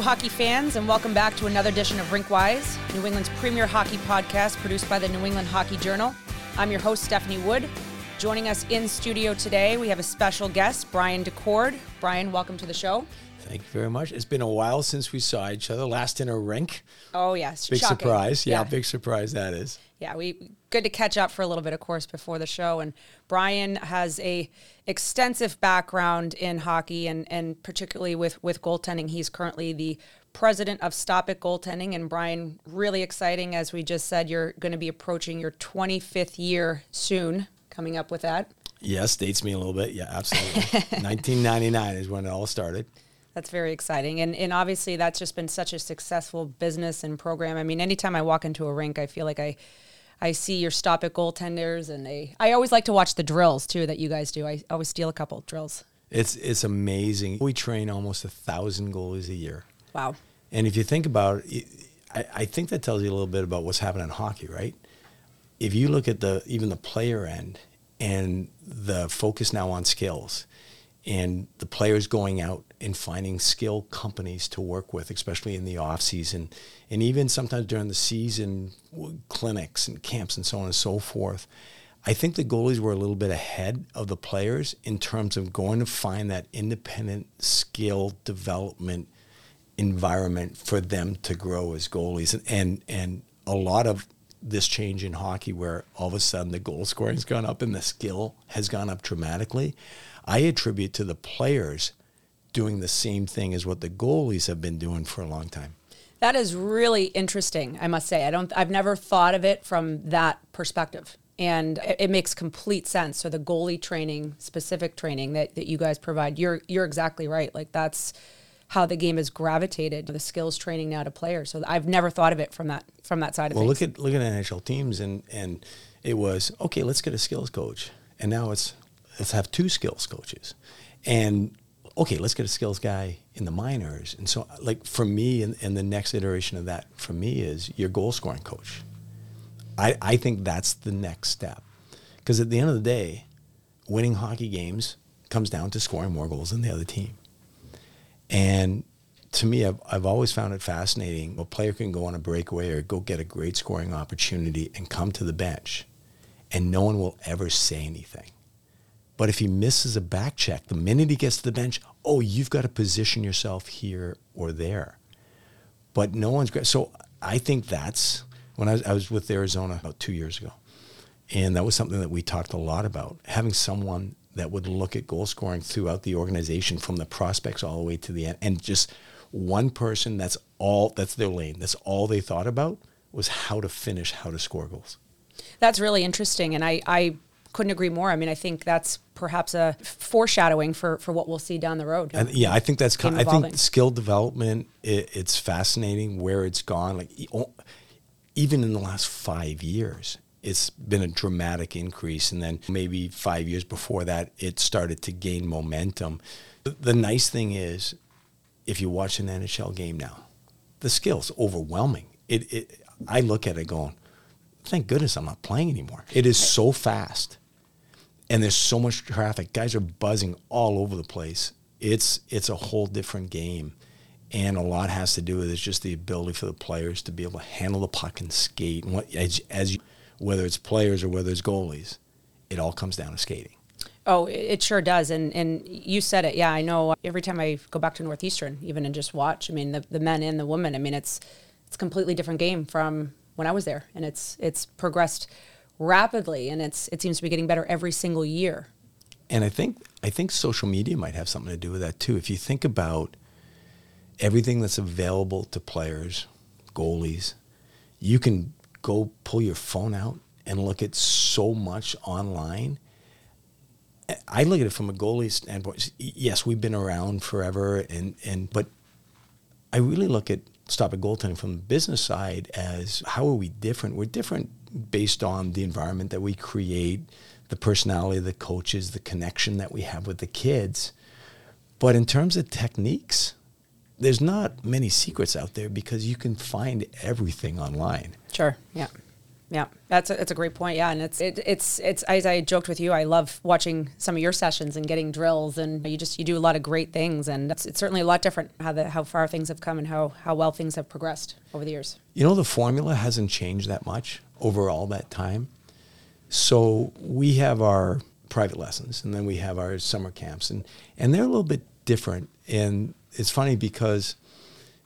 Hello, hockey fans, and welcome back to another edition of Rinkwise, New England's premier hockey podcast produced by the New England Hockey Journal. I'm your host, Stephanie Wood. Joining us in studio today, we have a special guest, Brian Daccord. Brian, welcome to the show. Thank you very much. It's been a while since we saw each other. Last in a rink. Oh yes, big Shocking. surprise. Yeah, yeah, big surprise that is. Yeah, we good to catch up for a little bit, of course, before the show. And Brian has a extensive background in hockey, and and particularly with with goaltending. He's currently the president of Stop It Goaltending. And Brian, really exciting, as we just said, you're going to be approaching your 25th year soon coming up with that. Yes, dates me a little bit. Yeah, absolutely. 1999 is when it all started. That's very exciting. And, and obviously, that's just been such a successful business and program. I mean, anytime I walk into a rink, I feel like I, I see your Stop It goaltenders, and they, I always like to watch the drills too that you guys do. I always steal a couple drills. It's, it's amazing. We train almost a thousand goalies a year. Wow. And if you think about it, I, I think that tells you a little bit about what's happening in hockey, right? if you look at the even the player end and the focus now on skills and the players going out and finding skill companies to work with, especially in the off season, and even sometimes during the season, clinics and camps and so on and so forth. I think the goalies were a little bit ahead of the players in terms of going to find that independent skill development environment for them to grow as goalies, and and, and a lot of this change in hockey where all of a sudden the goal scoring has gone up and the skill has gone up dramatically, I attribute to the players doing the same thing as what the goalies have been doing for a long time. That is really interesting, I must say. I don't I've never thought of it from that perspective. And it, it makes complete sense. So the goalie training, specific training that, that you guys provide, you're you're exactly right. Like that's how the game has gravitated the skills training now to players. So I've never thought of it from that from that side of well, things. Well, look at look at NHL teams, and and it was okay. Let's get a skills coach, and now it's let's have two skills coaches, and okay, let's get a skills guy in the minors. And so, like for me, and, and the next iteration of that for me is your goal scoring coach. I I think that's the next step, because at the end of the day, winning hockey games comes down to scoring more goals than the other team. And to me, I've, I've always found it fascinating. A player can go on a breakaway or go get a great scoring opportunity and come to the bench, and no one will ever say anything. But if he misses a back check, the minute he gets to the bench, oh, you've got to position yourself here or there. But no one's great. So I think that's when I was, I was with Arizona about two years ago. And that was something that we talked a lot about having someone that would look at goal scoring throughout the organization from the prospects all the way to the end and just one person that's all that's their lane that's all they thought about was how to finish how to score goals that's really interesting and i i couldn't agree more i mean i think that's perhaps a foreshadowing for for what we'll see down the road and, yeah i think that's kind i think skill development it, it's fascinating where it's gone like even in the last five years it's been a dramatic increase. And then maybe five years before that, it started to gain momentum. The nice thing is, if you watch an NHL game now, the skill's overwhelming. It, it, I look at it going, thank goodness I'm not playing anymore. It is so fast, and there's so much traffic. Guys are buzzing all over the place. It's it's a whole different game, and a lot has to do with it's just the ability for the players to be able to handle the puck and skate. And what as as you whether it's players or whether it's goalies, it all comes down to skating. Oh, it sure does. And and you said it. Yeah, I know. Uh, every time I go back to Northeastern, even and just watch, I mean, the, the men and the women. I mean, it's it's completely different game from when I was there, and it's it's progressed rapidly, and it's it seems to be getting better every single year. And I think I think social media might have something to do with that too. If you think about everything that's available to players, goalies, you can go pull your phone out and look at so much online. I look at it from a goalie standpoint. Yes, we've been around forever, and, and but I really look at Stop It Goaltending from the business side as how are we different? We're different based on the environment that we create, the personality of the coaches, the connection that we have with the kids. But in terms of techniques, there's not many secrets out there because you can find everything online. Sure. Yeah. Yeah, that's a, that's a great point. Yeah, and it's it, it's it's as I joked with you, I love watching some of your sessions and getting drills, and you just you do a lot of great things, and it's, it's certainly a lot different how the how far things have come and how how well things have progressed over the years. You know, the formula hasn't changed that much over all that time. So we have our private lessons, and then we have our summer camps, and and they're a little bit different. And it's funny because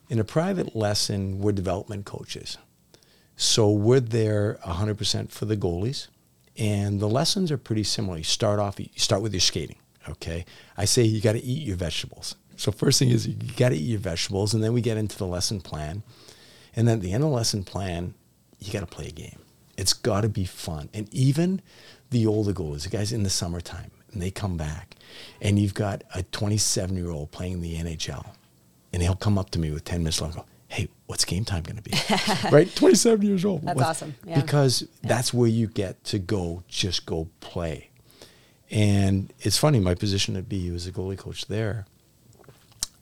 in a private lesson, we're development coaches. So we're there 100% for the goalies. And the lessons are pretty similar. You start off, you start with your skating, okay? I say you got to eat your vegetables. So first thing is you got to eat your vegetables, and then we get into the lesson plan. And then at the end of the lesson plan, you got to play a game. It's got to be fun. And even the older goalies, the guys in the summertime, and they come back, and you've got a 27 year old playing the NHL, and he'll come up to me with 10 minutes left and go, hey, what's game time going to be? right? 27 years old. That's What- awesome. Yeah. Because Yeah. that's where you get to go, just go play. And it's funny, my position at BU as a goalie coach there,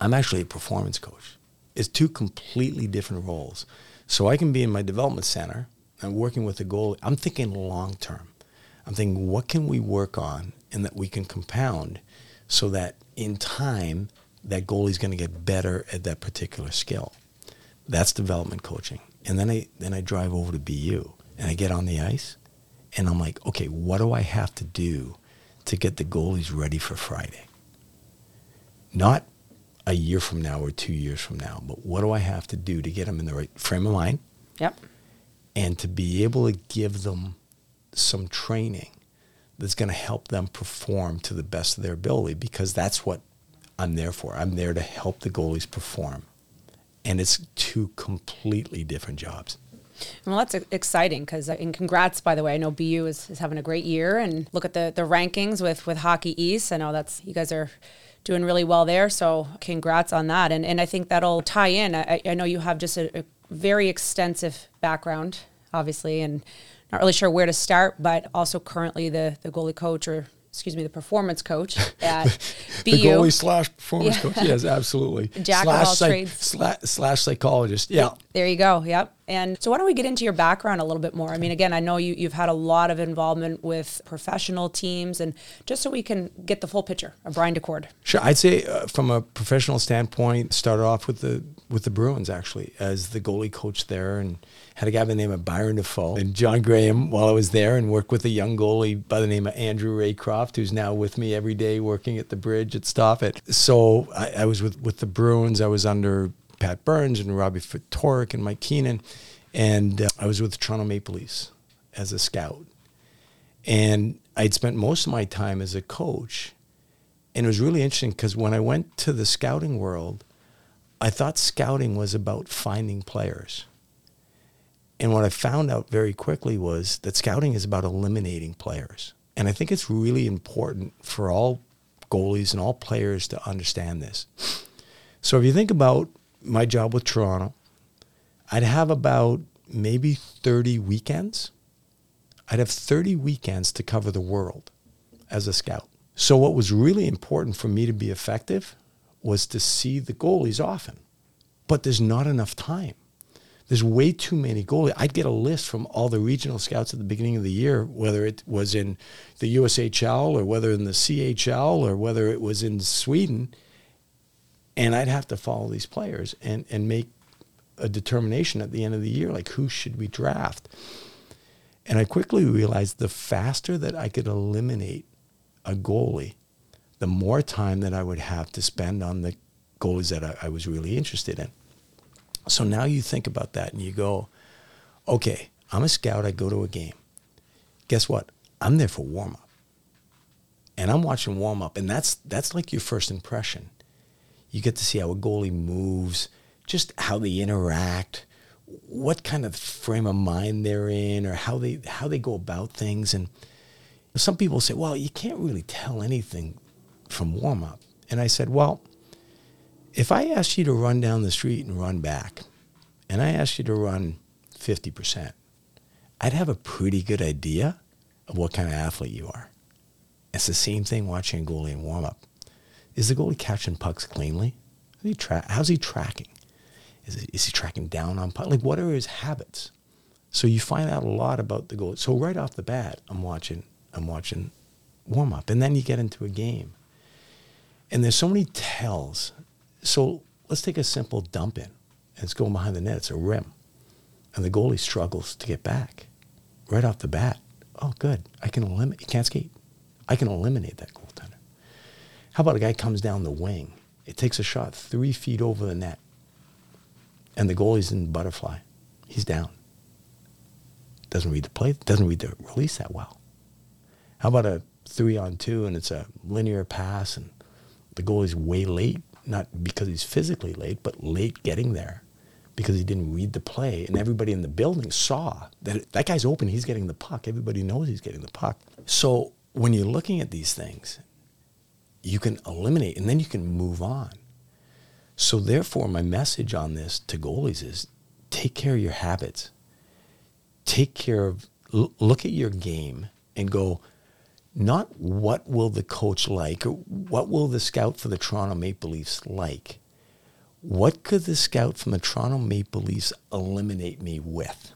I'm actually a performance coach. It's two completely different roles. So I can be in my development center and working with a goalie. I'm thinking long term. I'm thinking, what can we work on and that we can compound so that in time, that goalie's going to get better at that particular skill. That's development coaching. And then I then I drive over to BU and I get on the ice and I'm like, okay, what do I have to do to get the goalies ready for Friday? Not a year from now or two years from now, but what do I have to do to get them in the right frame of mind Yep. And to be able to give them some training that's going to help them perform to the best of their ability because that's what I'm there for. I'm there to help the goalies perform. And it's two completely different jobs. Well, that's exciting because, uh, and congrats, by the way. I know BU is, is having a great year, and look at the the rankings with with Hockey East. I know that's you guys are doing really well there. So, congrats on that. And and I think that'll tie in. I, I know you have just a, a very extensive background, obviously, and not really sure where to start, but also currently the the goalie coach or excuse me, the performance coach at BU. The goalie slash performance Yeah. coach. Yes, absolutely. Jack of slash all trades. Slash, slash psychologist. Yeah. There you go. Yep. And so, why don't we get into your background a little bit more? I mean, again, I know you, you've had a lot of involvement with professional teams, and just so we can get the full picture of Brian Daccord. Sure, I'd say uh, from a professional standpoint, started off with the with the Bruins actually as the goalie coach there, and had a guy by the name of Byron Dafoe and John Graham while I was there, and worked with a young goalie by the name of Andrew Raycroft, who's now with me every day working at the bridge at Stop It. So I, I was with with the Bruins. I was under Pat Burns and Robbie Ftorek and Mike Keenan, and uh, I was with the Toronto Maple Leafs as a scout. And I'd spent most of my time as a coach and it was really interesting because when I went to the scouting world, I thought scouting was about finding players. And what I found out very quickly was that scouting is about eliminating players. And I think it's really important for all goalies and all players to understand this. So if you think about my job with Toronto, I'd have about maybe 30 weekends. I'd have 30 weekends to cover the world as a scout. So what was really important for me to be effective was to see the goalies often. But there's not enough time. There's way too many goalies. I'd get a list from all the regional scouts at the beginning of the year, whether it was in the USHL or whether in the CHL or whether it was in Sweden. And I'd have to follow these players and, and make a determination at the end of the year, like who should we draft? And I quickly realized the faster that I could eliminate a goalie, the more time that I would have to spend on the goals that I, I was really interested in. So now you think about that and you go, okay, I'm a scout, I go to a game. Guess what? I'm there for warm up. And I'm watching warm up, and that's that's like your first impression. You get to see how a goalie moves, just how they interact, what kind of frame of mind they're in, or how they how they go about things. And some people say, well, you can't really tell anything from warm up. And I said, well, if I asked you to run down the street and run back, and I asked you to run 50%, I'd have a pretty good idea of what kind of athlete you are. It's the same thing watching a goalie in warm up. Is the goalie catching pucks cleanly? How's he, tra- how's he tracking? Is, it, is he tracking down on puck? Like, what are his habits? So you find out a lot about the goalie. So right off the bat, I'm watching, I'm watching warm up, and then you get into a game, and there's so many tells. So let's take a simple dump in, and it's going behind the net. It's a rim, and the goalie struggles to get back. Right off the bat, oh good, I can eliminate. He can't skate. I can eliminate that goaltender. How about a guy comes down the wing? It takes a shot three feet over the net, and the goalie's in butterfly. He's down doesn't read the play, doesn't read the release that well. How about a three on two and it's a linear pass and the goalie's way late, not because he's physically late, but late getting there because he didn't read the play. And everybody in the building saw that that guy's open, he's getting the puck. Everybody knows he's getting the puck. So when you're looking at these things, you can eliminate and then you can move on. So therefore, my message on this to goalies is take care of your habits take care of, look at your game and go, not what will the coach like or what will the scout for the Toronto Maple Leafs like? What could the scout from the Toronto Maple Leafs eliminate me with?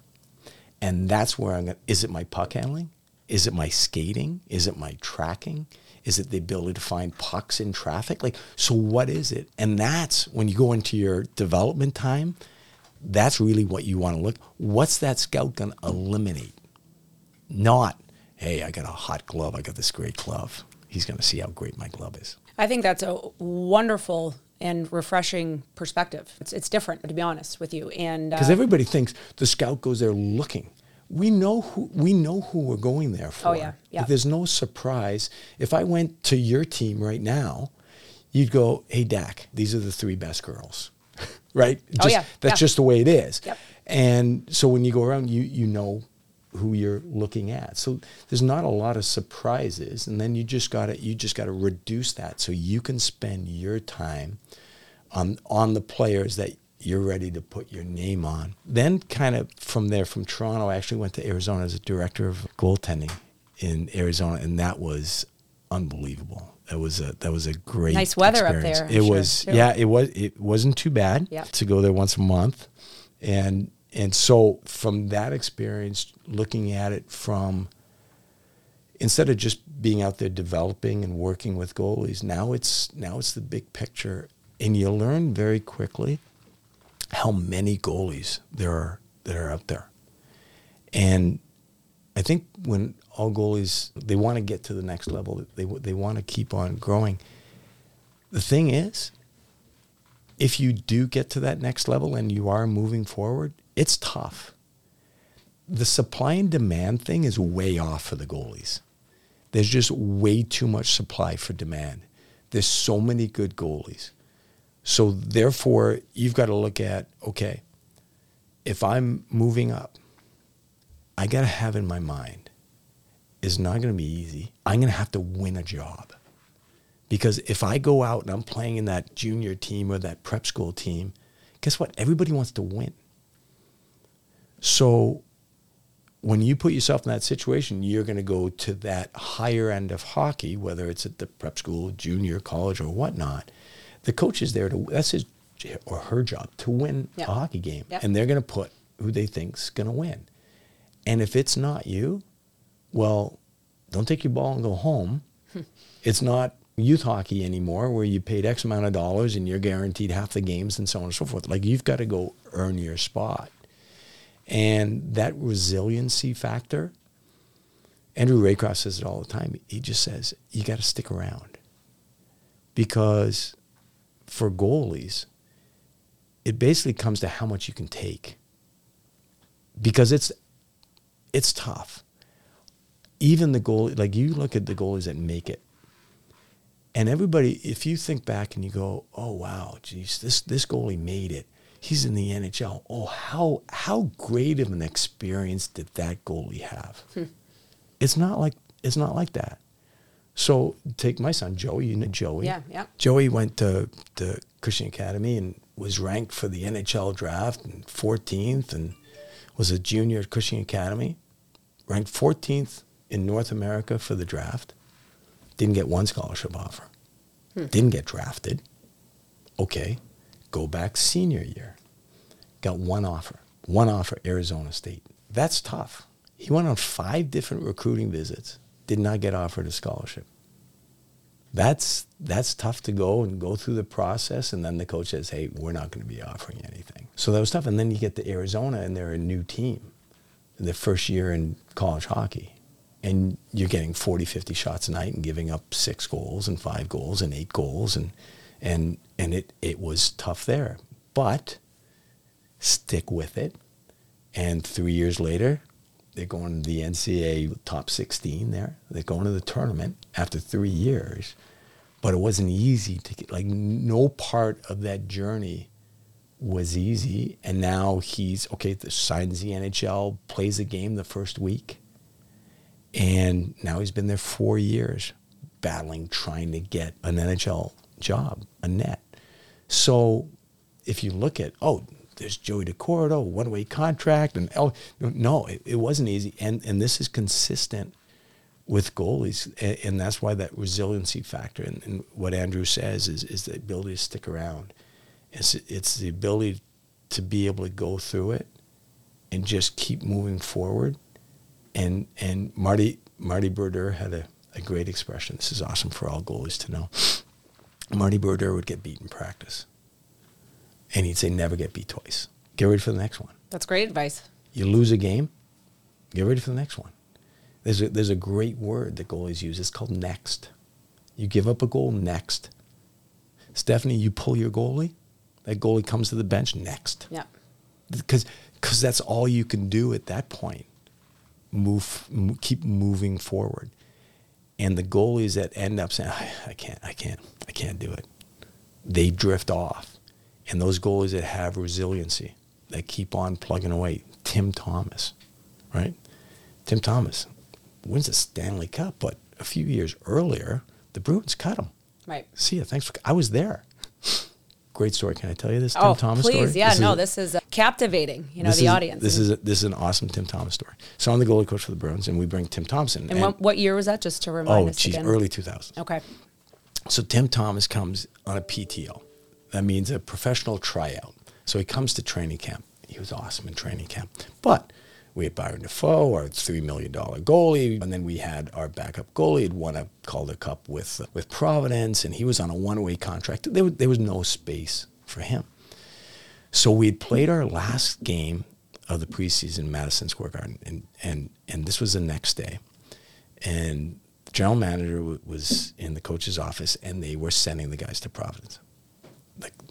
And that's where I'm going is it my puck handling? Is it my skating? Is it my tracking? Is it the ability to find pucks in traffic? Like, so what is it? And that's when you go into your development time that's really what you want to look. What's that scout going to eliminate? Not, hey, I got a hot glove. I got this great glove. He's going to see how great my glove is. I think that's a wonderful and refreshing perspective. It's, it's different, to be honest with you. And because uh, everybody thinks the scout goes there looking. We know who we know who we're going there for. Oh yeah, yeah. There's no surprise. If I went to your team right now, you'd go, "Hey, Dak, these are the three best girls." right? Oh, just, oh, yeah. That's yeah. just the way it is. Yep. And so when you go around, you, you know who you're looking at. So there's not a lot of surprises. And then you just gotta you just gotta reduce that so you can spend your time on on the players that you're ready to put your name on. Then kind of from there, from Toronto, I actually went to Arizona as a director of goaltending in Arizona, and that was unbelievable that was a that was a great nice weather experience. up there. I'm it sure, was too. yeah, it was it wasn't too bad yep. to go there once a month, and and so from that experience, looking at it from instead of just being out there developing and working with goalies, now it's now it's the big picture, and you learn very quickly how many goalies there are that are out there, and I think when all goalies they want to get to the next level, they they want to keep on growing. The thing is, if you do get to that next level and you are moving forward, it's tough. The supply and demand thing is way off for the goalies. There's just way too much supply for demand. There's so many good goalies. So therefore, you've got to look at okay, if I'm moving up, I got to have in my mind it's not going to be easy. I'm going to have to win a job. Because if I go out and I'm playing in that junior team or that prep school team, guess what? Everybody wants to win. So when you put yourself in that situation, you're going to go to that higher end of hockey, whether it's at the prep school, junior, college, or whatnot. The coach is there to, that's his or her job, to win yep. a hockey game. Yep. And they're going to put who they think's going to win. And if it's not you, well, don't take your ball and go home. it's not youth hockey anymore where you paid X amount of dollars and you're guaranteed half the games and so on and so forth. Like you've got to go earn your spot. And that resiliency factor, Andrew Raycroft says it all the time. He just says, you got to stick around. Because for goalies, it basically comes to how much you can take. Because it's it's tough. Even the goal, like you look at the goalies that make it, and everybody, if you think back and you go, "Oh wow, geez, this this goalie made it. He's in the NHL. Oh how how great of an experience did that goalie have?" Hmm. It's not like it's not like that. So take my son Joey. You know Joey. Yeah, yeah. Joey went to the Cushing Academy and was ranked for the NHL draft and 14th, and was a junior at Cushing Academy ranked 14th in North America for the draft. Didn't get one scholarship offer. Hmm. Didn't get drafted. Okay, go back senior year. Got one offer. One offer, Arizona State. That's tough. He went on five different recruiting visits, did not get offered a scholarship. That's that's tough to go and go through the process, and then the coach says, "Hey, we're not going to be offering anything." So that was tough. And then you get to Arizona, and they're a new team, the first year in college hockey, and you're getting 40, 50 shots a night and giving up six goals and five goals and eight goals, and and and it it was tough there, but stick with it. And three years later, they're going to the NCAA top 16 there. They're going to the tournament after three years. But it wasn't easy to get, like, no part of that journey was easy. And now he's, okay, signs the NHL, plays a game the first week. And now he's been there four years battling, trying to get an NHL job, a net. So if you look at, oh, there's Joey Daccord, one way contract, and oh, no, it, it, wasn't easy. And and this is consistent with goalies, and, and that's why that resiliency factor and, and, what Andrew says is is the ability to stick around. It's it's the ability to be able to go through it and just keep moving forward. And and Marty Marty Brodeur had a, a great expression. This is awesome for all goalies to know. Marty Brodeur would get beat in practice and he'd say, never get beat twice. Get ready for the next one. That's great advice. You lose a game, get ready for the next one. There's a, there's a great word that goalies use. It's called next. You give up a goal next. Stephanie, you pull your goalie, that goalie comes to the bench next. Yeah. Because because that's all you can do at that point. Move, move, keep moving forward. And the goalies that end up saying, I, I can't, I can't, I can't do it. They drift off and those goalies that have resiliency, that keep on plugging away. Tim Thomas, right? Tim Thomas wins the Stanley Cup, but a few years earlier, the Bruins cut him. Right. See ya. Thanks for. I was there. Great story. Can I tell you this oh, Tim Thomas please. story? Yeah, this no, is, this is uh, captivating. You know, the is, audience. This is a, this is an awesome Tim Thomas story. So I'm the goalie coach for the Bruins, and we bring Tim Thomas. And, and what, what, year was that? Just to remind oh, us geez, again. early 2000s. Okay. So Tim Thomas comes on a PTO. That means a professional tryout. So he comes to training camp. He was awesome in training camp. But we had Byron Dafoe, our $3 million goalie, and then we had our backup goalie. He'd won a Calder Cup with, uh, with Providence, and he was on a one-way contract. There, there was no space for him. So we had played our last game of the preseason in Madison Square Garden, and, and, and this was the next day. And the general manager w- was in the coach's office, and they were sending the guys to Providence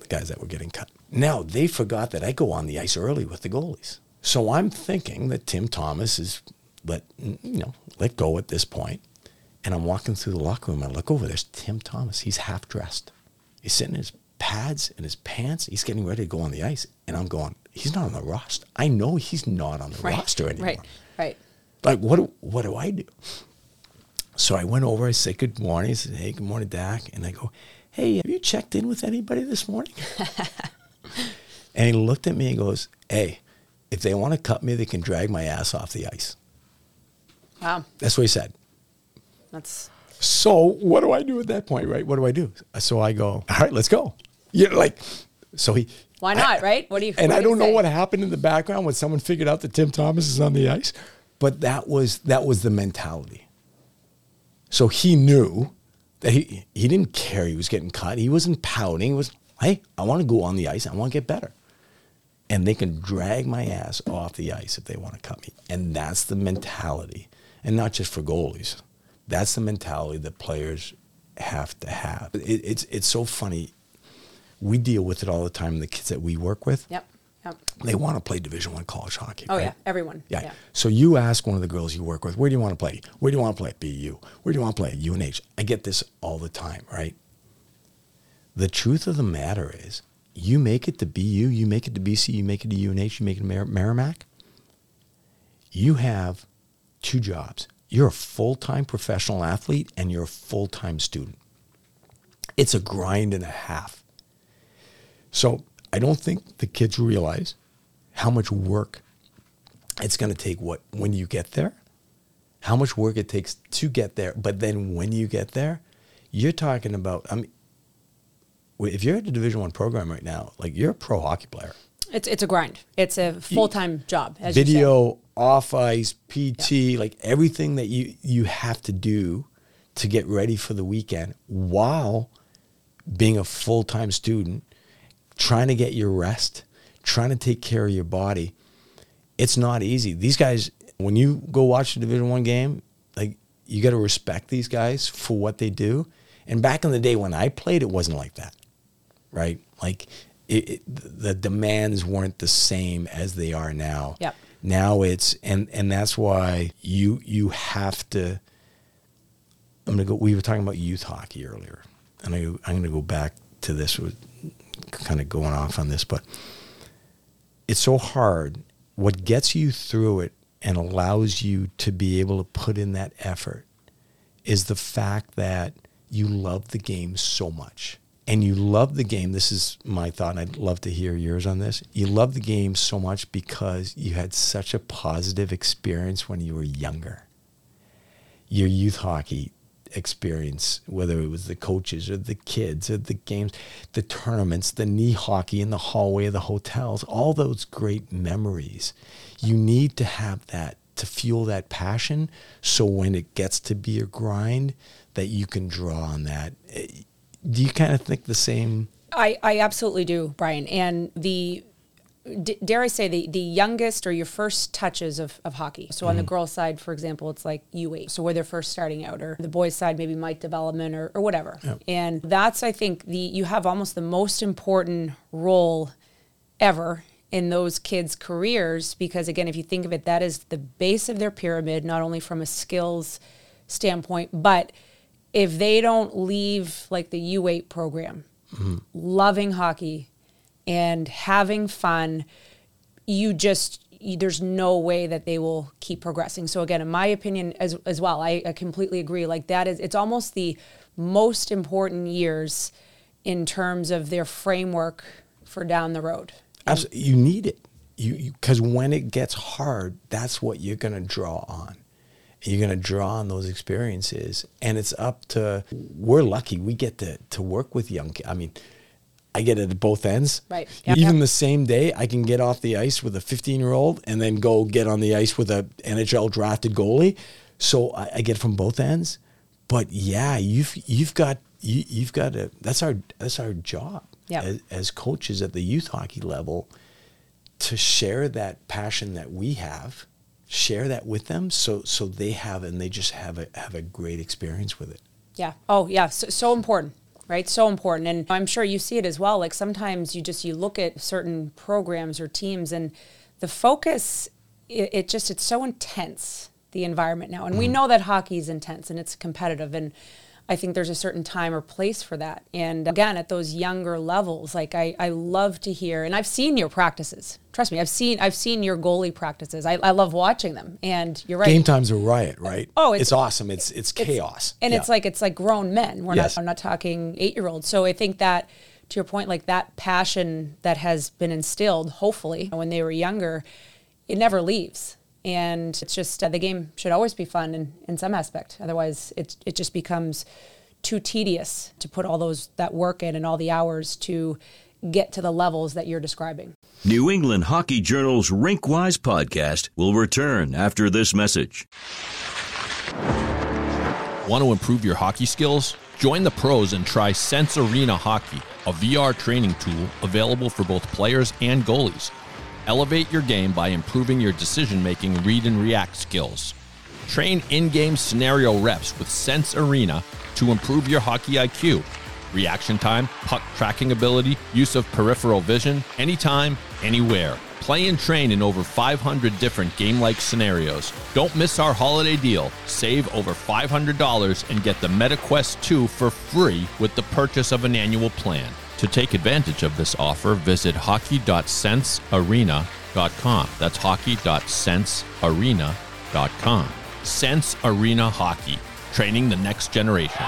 the, guys that were getting cut. Now they forgot that I go on the ice early with the goalies. So I'm thinking that Tim Thomas is let you know let go at this point. and I'm walking through the locker room. I look over. There's Tim Thomas. He's half dressed. He's sitting in his pads and his pants. He's getting ready to go on the ice, and I'm going. He's not on the roster. I know he's not on the right, roster anymore. Right. Right. Like what? Do, what do I do? So I went over. I said good morning. I said, "Hey, good morning, Dak," and I go, hey, have you checked in with anybody this morning? and he looked at me and goes, hey, if they want to cut me, they can drag my ass off the ice. Wow. That's what he said. That's so. What do I do at that point, right? What do I do? So I go, all right, let's go. Know, like, so he. Why not, I, right? What do you? And I do not know say? what happened in the background when someone figured out that Tim Thomas is on the ice, but that was that was the mentality. So he knew he he didn't care he was getting cut. He wasn't pouting. He was, hey, I want to go on the ice. I want to get better. And they can drag my ass off the ice if they want to cut me. And that's the mentality. And not just for goalies. That's the mentality that players have to have. It, it's it's so funny. We deal with it all the time. The kids that we work with. Yep. Yep. They want to play Division One college hockey. Oh right? yeah, everyone. Yeah. yeah. So you ask one of the girls you work with, where do you want to play? Where do you want to play at BU? Where do you want to play at UNH? I get this all the time, right? The truth of the matter is, you make it to BU, you make it to BC, you make it to UNH, you make it to Mer- Merrimack. You have two jobs. You're a full-time professional athlete and you're a full-time student. It's a grind and a half. So I don't think the kids realize how much work it's going to take what when you get there, how much work it takes to get there, but then when you get there, you're talking about I mean if you're at a division 1 program right now, like you're a pro hockey player. It's it's a grind. It's a full-time job as Video off ice, PT, like everything that you you have to do to get ready for the weekend while being a full-time student, trying to get your rest, trying to take care of your body. It's not easy. These guys when you go watch a Division 1 game, like you got to respect these guys for what they do. And back in the day when I played it wasn't like that. Right? Like it, it, the demands weren't the same as they are now. Yep. Now it's and and that's why you you have to. I'm gonna go. We were talking about youth hockey earlier, and I, I'm gonna go back to this with kind of going off on this, but it's so hard. What gets you through it and allows you to be able to put in that effort is the fact that you love the game so much and you love the game. This is my thought, and I'd love to hear yours on this. You love the game so much because you had such a positive experience when you were younger. Your youth hockey experience, whether it was the coaches or the kids or the games, the tournaments, the knee hockey in the hallway of the hotels, all those great memories. You need to have that to fuel that passion. So when it gets to be a grind, that you can draw on that eh, do you kind of think the same? I, I absolutely do, Brian. And the d- dare I say the the youngest or your first touches of, of hockey. So on the mm-hmm. girls' side, for example, it's like U8. So where they're first starting out, or the boys' side, maybe Mite development or, or whatever. Yep. And that's I think the you have almost the most important role ever in those kids' careers because again, if you think of it, that is the base of their pyramid, not only from a skills standpoint, but if they don't leave like the U8 program, mm-hmm. loving hockey and having fun, you just there's no way that they will keep progressing. So again, in my opinion as as well, I, I completely agree. Like that is it's almost the most important years in terms of their framework for down the road. Absolutely. You need it. You because when it gets hard, that's what you're going to draw on you're going to draw on those experiences and it's up to we're lucky we get to to work with young i mean i get it at both ends. Right. Yep. even the same day i can get off the ice with a 15 year old and then go get on the ice with a nhl drafted goalie. So i, I get from both ends. But yeah you've you've got you, you've got to that's our that's our job yep. as, as coaches at the youth hockey level to share that passion that we have share that with them so so they have and they just have a have a great experience with it. Yeah. Oh yeah. So, so important right? So important. And i'm sure you see it as well. Like sometimes you just you look at certain programs or teams and the focus it, it just it's so intense the environment now. And mm-hmm. we know that hockey is intense and it's competitive. And I think there's a certain time or place for that. And again, at those younger levels, like I, I love to hear, and I've seen your practices. Trust me, I've seen I've seen your goalie practices. I, I love watching them. And you're right. Game time's a riot, right? Oh, it's, it's awesome. It's it's chaos. It's, and yeah. it's like it's like grown men. We're yes. not I'm not talking eight year olds. So I think that to your point, like that passion that has been instilled, hopefully, when they were younger, it never leaves and it's just uh, the game should always be fun in, in some aspect. Otherwise it, it just becomes too tedious to put all those that work in and all the hours to get to the levels that you're describing. New england hockey journal's rinkwise podcast will return after this message. Want to improve your hockey skills? Join the pros and try Sense Arena hockey a vr training tool available for both players and goalies Elevate your game by improving your decision making read and react skills. Train in game scenario reps with Sense Arena to improve your hockey IQ, reaction time, puck tracking ability, use of peripheral vision, anytime, anywhere. Play and train in over 500 different game like scenarios. Don't miss our holiday deal. Save over $500 and get the MetaQuest 2 for free with the purchase of an annual plan. To take advantage of this offer, visit hockey.sensearena.com. That's hockey.sensearena.com. Sense Arena Hockey, training the next generation.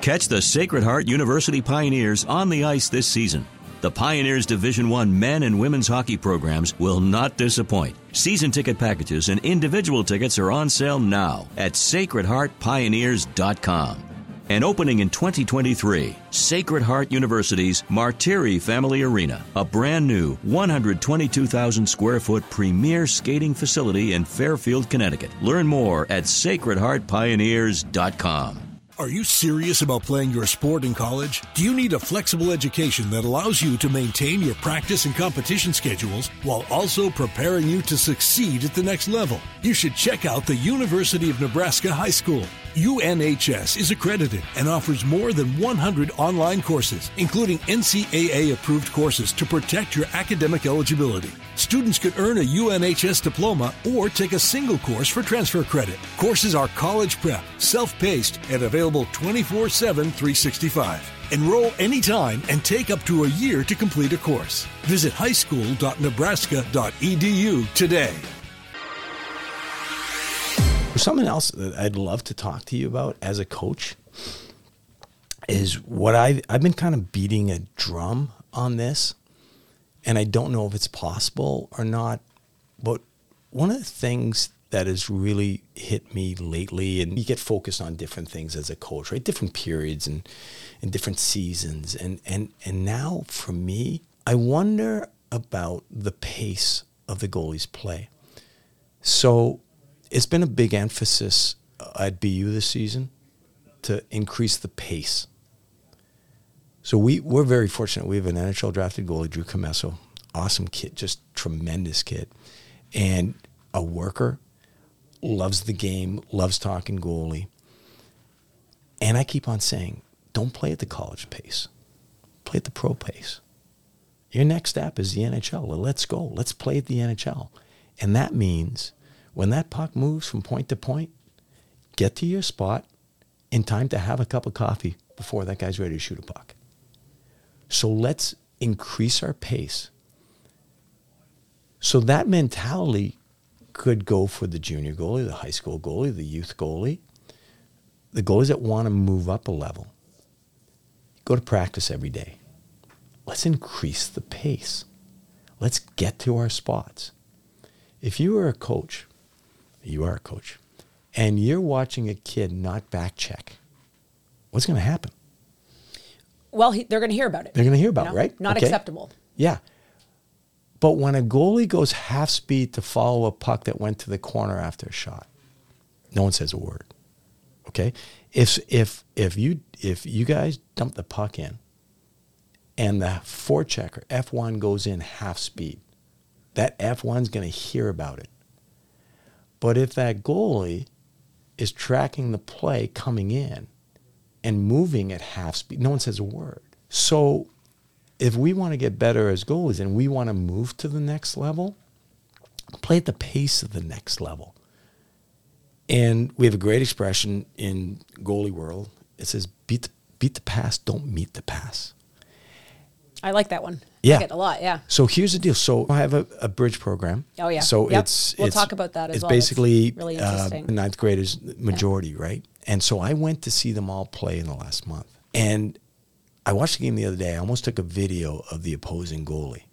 Catch the Sacred Heart University Pioneers on the ice this season. The Pioneers Division 1 men and women's hockey programs will not disappoint. Season ticket packages and individual tickets are on sale now at sacredheartpioneers.com. and opening in 2023, Sacred Heart University's Martire Family Arena, a brand new 122,000 square foot premier skating facility in Fairfield, Connecticut. Learn more at sacredheartpioneers.com. Are you serious about playing your sport in college? Do you need a flexible education that allows you to maintain your practice and competition schedules while also preparing you to succeed at the next level? You should check out the University of Nebraska High School. UNHS is accredited and offers more than 100 online courses, including NCAA approved courses to protect your academic eligibility. Students could earn a UNHS diploma or take a single course for transfer credit. Courses are college prep, self paced, and available 24 7 365. Enroll anytime and take up to a year to complete a course. Visit highschool.nebraska.edu today. Something else that I'd love to talk to you about as a coach is what I've, I've been kind of beating a drum on this, and I don't know if it's possible or not. But one of the things that has really hit me lately, and you get focused on different things as a coach, right? Different periods and and different seasons, and and and now for me, I wonder about the pace of the goalie's play. So it's been a big emphasis at BU this season to increase the pace. So we, we're very fortunate. We have an NHL drafted goalie, Drew Commesso. Awesome kid, just tremendous kid. And a worker, loves the game, loves talking goalie. And I keep on saying, don't play at the college pace. Play at the pro pace. Your next step is the NHL. Let's go. Let's play at the NHL. And that means when that puck moves from point to point, get to your spot in time to have a cup of coffee before that guy's ready to shoot a puck. So let's increase our pace. So that mentality could go for the junior goalie, the high school goalie, the youth goalie, the goalies that want to move up a level. Go to practice every day. Let's increase the pace. Let's get to our spots. If you are a coach you are a coach, and you're watching a kid not back check, what's going to happen? Well, he, they're going to hear about it. They're going to hear about you it, right? Not Okay. acceptable. Yeah. But when a goalie goes half speed to follow a puck that went to the corner after a shot, no one says a word. Okay? If if if you if you guys dump the puck in and the forechecker F1 goes in half speed, that F1's going to hear about it. But if that goalie is tracking the play coming in and moving at half speed, no one says a word. So if we want to get better as goalies and we want to move to the next level, play at the pace of the next level. And we have a great expression in goalie world. It says, beat the, beat the pass, don't meet the pass. I like that one. Yeah. I like it a lot. Yeah. So here's the deal. So I have a, a bridge program. Oh, yeah. So Yep. it's We'll it's- talk about that as it's well. Basically really uh, ninth graders majority, right? And so I went to see them all play in the last month, and I watched the game the other day. I almost took a video of the opposing goalie,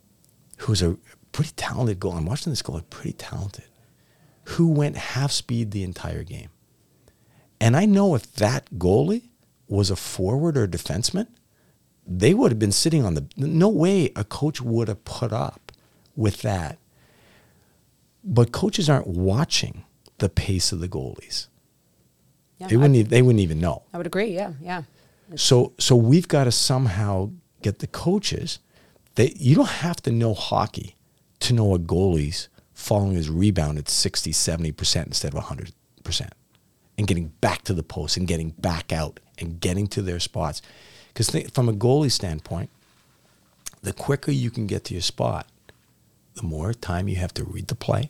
who's a pretty talented goalie. I'm watching this goalie, pretty talented, who went half speed the entire game. And I know if that goalie was a forward or a defenseman, they would have been sitting on the. No way a coach would have put up with that. But coaches aren't watching the pace of the goalies. Yeah. They wouldn't. I, e- they wouldn't even know. I would agree. Yeah. Yeah. So so we've got to somehow get the coaches. They you don't have to know hockey to know a goalie's following his rebound at 60, 70% instead of 100% and getting back to the post and getting back out and getting to their spots. Because from a goalie standpoint, the quicker you can get to your spot, the more time you have to read the play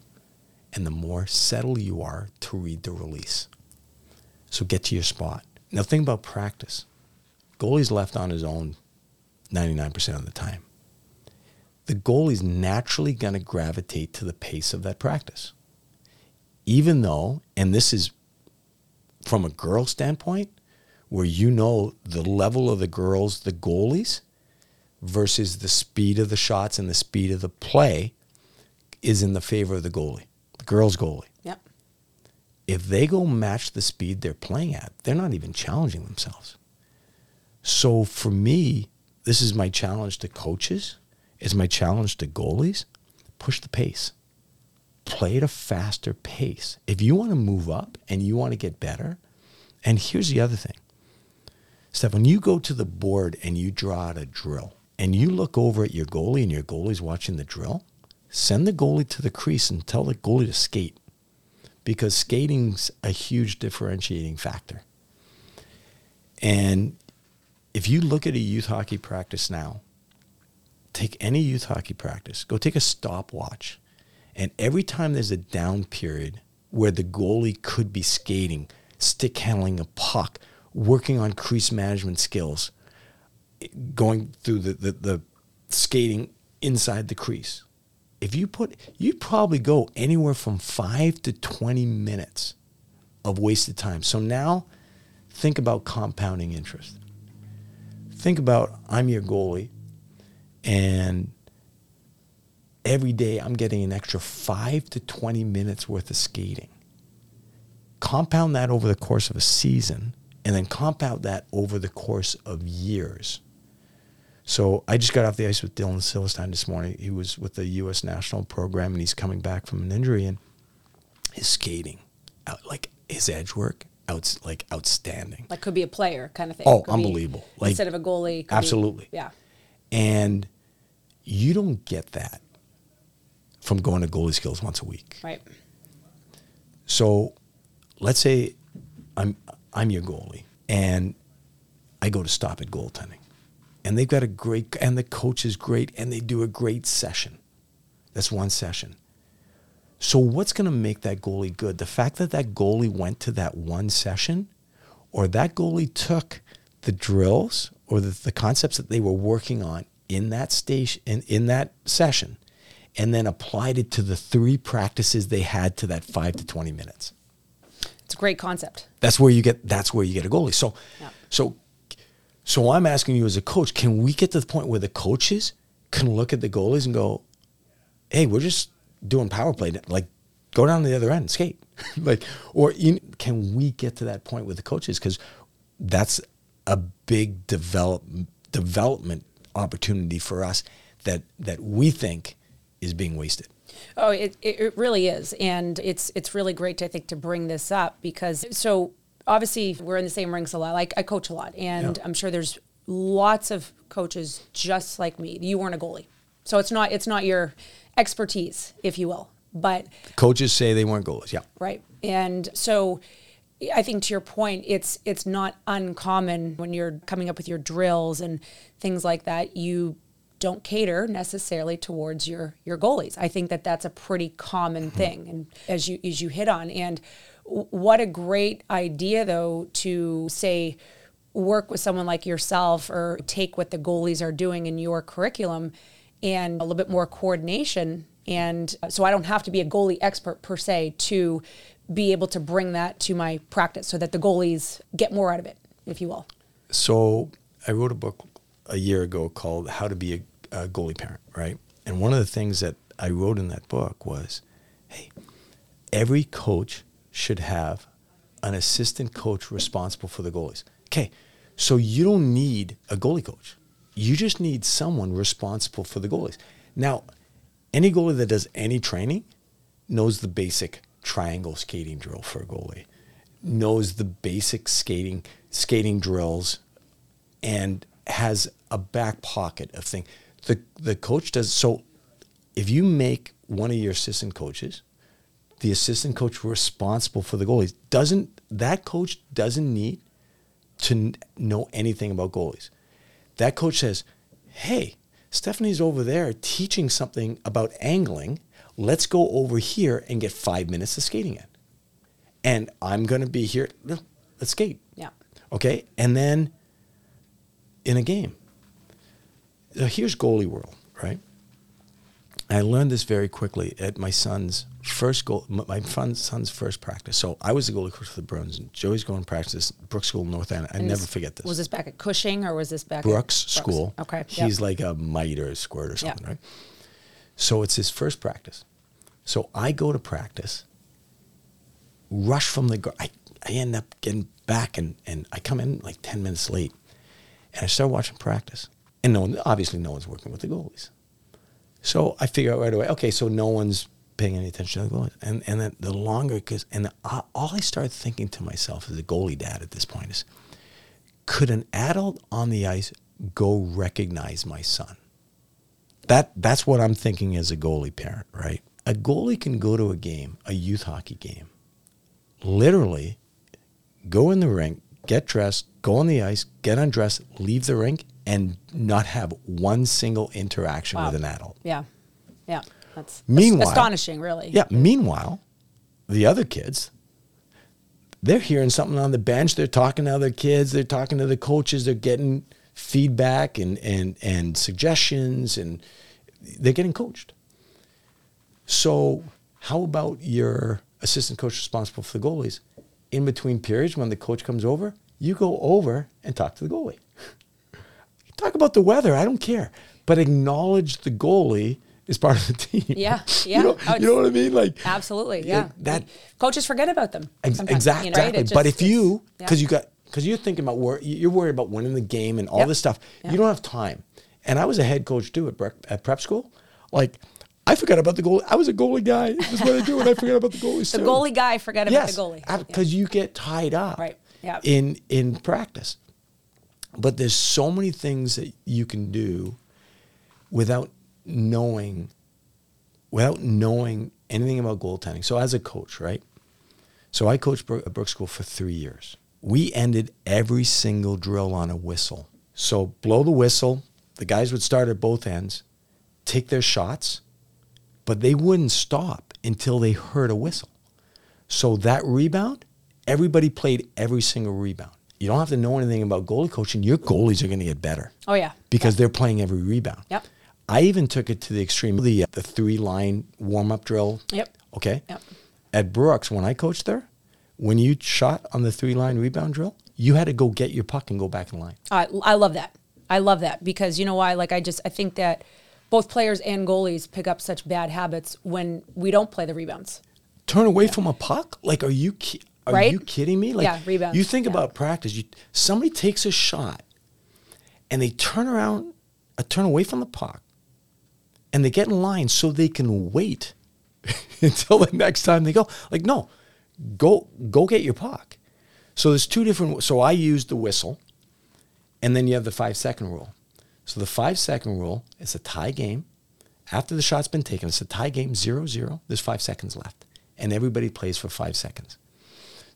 and the more settled you are to read the release. So get to your spot. Now think about practice. Goalie's left on his own 99% of the time. The goalie's naturally going to gravitate to the pace of that practice. Even though, and this is from a girl standpoint, where you know the level of the girls, the goalies, versus the speed of the shots and the speed of the play is in the favor of the goalie, the girls' goalie. If they go match the speed they're playing at, they're not even challenging themselves. So for me, this is my challenge to coaches, is my challenge to goalies. Push the pace. Play at a faster pace. If you want to move up and you want to get better, and here's the other thing. Steph, when you go to the board and you draw out a drill and you look over at your goalie and your goalie's watching the drill, send the goalie to the crease and tell the goalie to skate because skating's a huge differentiating factor. And if you look at a youth hockey practice now, take any youth hockey practice, go take a stopwatch, and every time there's a down period where the goalie could be skating, stick handling a puck, working on crease management skills, going through the, the, the skating inside the crease. If you put, you'd probably go anywhere from five to 20 minutes of wasted time. So now think about compounding interest. Think about I'm your goalie and every day I'm getting an extra five to 20 minutes worth of skating. Compound that over the course of a season and then compound that over the course of years. So I just got off the ice with Dylan Silverstein this morning. He was with the U.S. national program and he's coming back from an injury and his skating, out, like his edge work, out, like outstanding. Like could be a player kind of thing. Oh, Could be- unbelievable. Like- instead of a goalie. could be- Absolutely. yeah. And you don't get that from going to goalie skills once a week. Right. So let's say I'm I'm your goalie and I go to Stop It Goaltending. And they've got a great and the coach is great and they do a great session. That's one session. So what's going to make that goalie good? The fact that that goalie went to that one session or that goalie took the drills or the, the concepts that they were working on in that station in, in that session and then applied it to the three practices they had to that 5 to 20 minutes. It's a great concept. That's where you get that's where you get a goalie. So Yeah. so so I'm asking you as a coach, can we get to the point where the coaches can look at the goalies and go, "Hey, we're just doing power play. Like, go down to the other end skate." like, or can we get to that point with the coaches? Because that's a big develop development opportunity for us that that we think is being wasted. Oh, it, it it really is, and it's it's really great I think to bring this up because so obviously we're in the same rinks a lot. Like I coach a lot, and Yeah. I'm sure there's lots of coaches just like me. You weren't a goalie, so it's not it's not your expertise, if you will. But Coaches say they weren't goalies. Yeah. right, and so I think to your point, it's it's not uncommon when you're coming up with your drills and things like that. You don't cater necessarily towards your your goalies. I think that that's a pretty common mm-hmm. thing, and as you as you hit on, and what a great idea though to say work with someone like yourself or take what the goalies are doing in your curriculum and a little bit more coordination. And so I don't have to be a goalie expert per se to be able to bring that to my practice so that the goalies get more out of it if you will. So I wrote a book a year ago called How to Be a, a Goalie Parent, right? And one of the things that I wrote in that book was, hey, every coach should have an assistant coach responsible for the goalies. Okay, so you don't need a goalie coach. You just need someone responsible for the goalies. Now, any goalie that does any training knows the basic triangle skating drill for a goalie, knows the basic skating skating drills, and has a back pocket of things. The the coach does so. If you make one of your assistant coaches the assistant coach responsible for the goalies doesn't that coach doesn't need to n- know anything about goalies. That coach says, "Hey, Stephanie's over there teaching something about angling. Let's go over here and get 5 minutes of skating in." And I'm going to be here. Let's skate. yeah Okay? And then in a game. Now, here's goalie world, right? I learned this very quickly at my son's first goal, my son's first practice. So I was the goalie coach for the Bruins, and Joey's going to practice Brooks School, in North End. I And never this- forget this. was this back at Cushing or was this back at Brooks at School. okay yep. He's like a mite or a squirt or something, right? So it's his first practice. So I go to practice, rush from the. I, I end up getting back and, and I come in like 10 minutes late and I start watching practice. And no one, obviously no one's working with the goalies. So I figure out right away, okay, so no one's paying any attention to the goalies. And, and then the longer, because, and all I started thinking to myself as a goalie dad at this point is, could an adult on the ice go recognize my son? That, that's what I'm thinking as a goalie parent, right? A goalie can go to a game, a youth hockey game, literally go in the rink, get dressed, go on the ice, get undressed, leave the rink, and not have one single interaction Wow. with an adult. Yeah. Yeah. That's Meanwhile- astonishing, really. Yeah. Meanwhile, the other kids, they're hearing something on the bench. They're talking to other kids. They're talking to the coaches. They're getting feedback and and and suggestions, and they're getting coached. So, how about your assistant coach responsible for the goalies? In between periods, when the coach comes over, you go over and talk to the goalie. Talk about the weather. I don't care, but acknowledge the goalie is part of the team. Yeah, You yeah. know, Oh, you know what I mean? Like Absolutely. Yeah. that coaches forget about them. Ex- exactly. you know, right? It but if you, it's- yeah. because you got, because you're thinking about wor- you're worried about winning the game and all Yep. this stuff, Yep. you don't have time. And I was a head coach too at prep, at prep school. Like, I forgot about the goalie. I was a goalie guy. That's what I do, and I forgot about the goalies the too. goalie guy forget about yes, the goalie. because you get tied up Right. Yeah. in in practice. But there's so many things that you can do without knowing without knowing anything about goaltending. So as a coach, right? So I coached Brook, at Brook School for three years. We ended every single drill on a whistle. So blow the whistle. The guys would start at both ends, take their shots, but they wouldn't stop until they heard a whistle. So that rebound, everybody played every single rebound. You don't have to know anything about goalie coaching. Your goalies are going to get better Oh yeah. because they're playing every rebound. Yep. I even took it to the extreme, the uh, the three line warm up drill. Yep. Okay. Yep. At Brooks, when I coached there, when you shot on the three line rebound drill, you had to go get your puck and go back in line. I, I love that. I love that because you know why? Like I just I think that both players and goalies pick up such bad habits when we don't play the rebounds. Turn away from a puck? Like, are you ki- are Right? you kidding me? Like, Yeah, rebound, You think yeah. about practice. You somebody takes a shot, and they turn around, uh, turn away from the puck, and they get in line so they can wait until the next time they go. Like, no, go go get your puck. So there's two different. So I use the whistle, and then you have the five second rule. So the five second rule is a tie game. After the shot's been taken, it's a tie game, zero zero. There's five seconds left, and everybody plays for five seconds.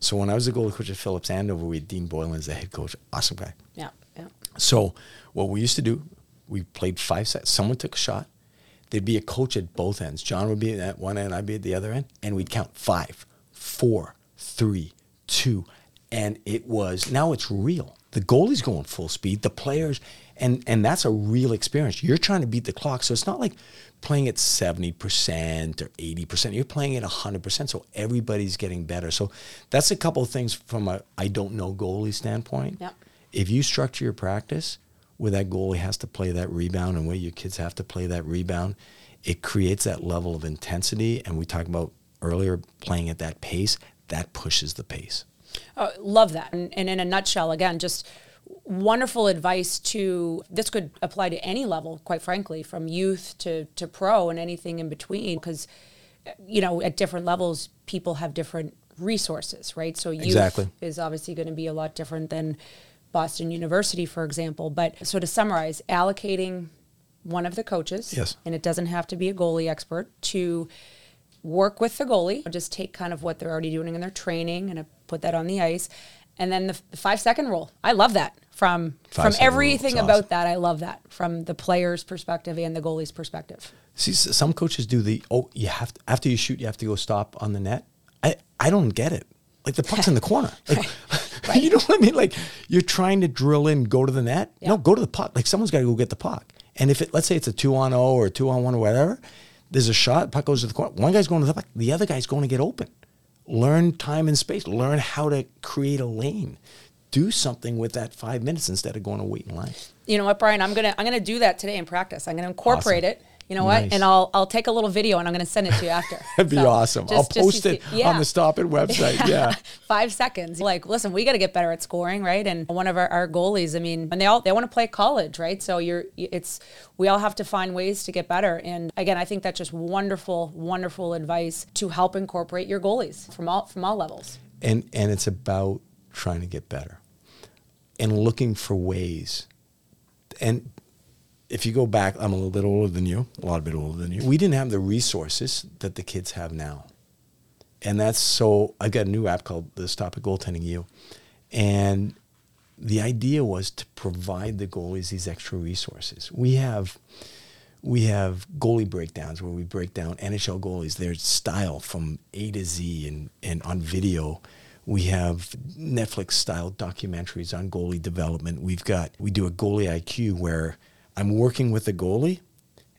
So when I was the goalie coach at Phillips Andover, we had Dean Boylan as the head coach, awesome guy. Yeah. Yeah. So what we used to do, we played five sets. Someone took a shot. There'd be a coach at both ends. John would be at one end, I'd be at the other end, and we'd count five, four, three, two, and it was now it's real. The goalie's going full speed. The players, and and that's a real experience. You're trying to beat the clock, so it's not like playing at seventy percent or eighty percent. You're playing at hundred percent, so everybody's getting better. So that's a couple of things from a I don't know goalie standpoint Yep. if you structure your practice where that goalie has to play that rebound and where your kids have to play that rebound, it creates that level of intensity. And we talked about earlier playing at that pace, that pushes the pace. Oh, love that. And, and in a nutshell, again, just wonderful advice to this could apply to any level, quite frankly, from youth to, to pro and anything in between. Because, you know, at different levels, people have different resources, right? So youth Exactly. is obviously going to be a lot different than Boston University, for example. But so to summarize, allocating one of the coaches, Yes. and it doesn't have to be a goalie expert, to work with the goalie, just take kind of what they're already doing in their training and put that on the ice. And then the, the five second rule. I love that from from rule is everything awesome. about that. I love that from the player's perspective and the goalie's perspective. See, some coaches do the, oh, you have to, after you shoot, you have to go stop on the net. I, I don't get it. Like the puck's in the corner. Like, you know what I mean? Like you're trying to drill in, go to the net. No, go to the puck. Like someone's got to go get the puck. And if it, let's say it's a two on zero or two on one or whatever, there's a shot, puck goes to the corner. One guy's going to the puck, the other guy's going to get open. Learn time and space. Learn how to create a lane. Do something with that five minutes instead of going to wait in line. You know what, Brian? I'm gonna I'm gonna do that today in practice. I'm gonna incorporate Awesome. it You know what? Nice. And I'll I'll take a little video and I'm going to send it to you after. That'd be So, awesome. just- I'll just post it yeah. on the Stop It website. Yeah. Five seconds. Like, listen, we got to get better at scoring, right? And one of our, our goalies, I mean, and they all they want to play college, right? So you're it's we all have to find ways to get better. And again, I think that's just wonderful, wonderful advice to help incorporate your goalies from all from all levels. and and it's about trying to get better and looking for ways. And if you go back i'm a little bit older than you a lot of bit older than you. We didn't have the resources that the kids have now. And that's so i got a new app called the Stop It Goaltending you. And the idea was to provide the goalies these extra resources. We have we have goalie breakdowns where we break down NHL goalies, their style from A to Z and, and on video. We have Netflix style documentaries on goalie development. We've got, we do a goalie IQ where I'm working with a goalie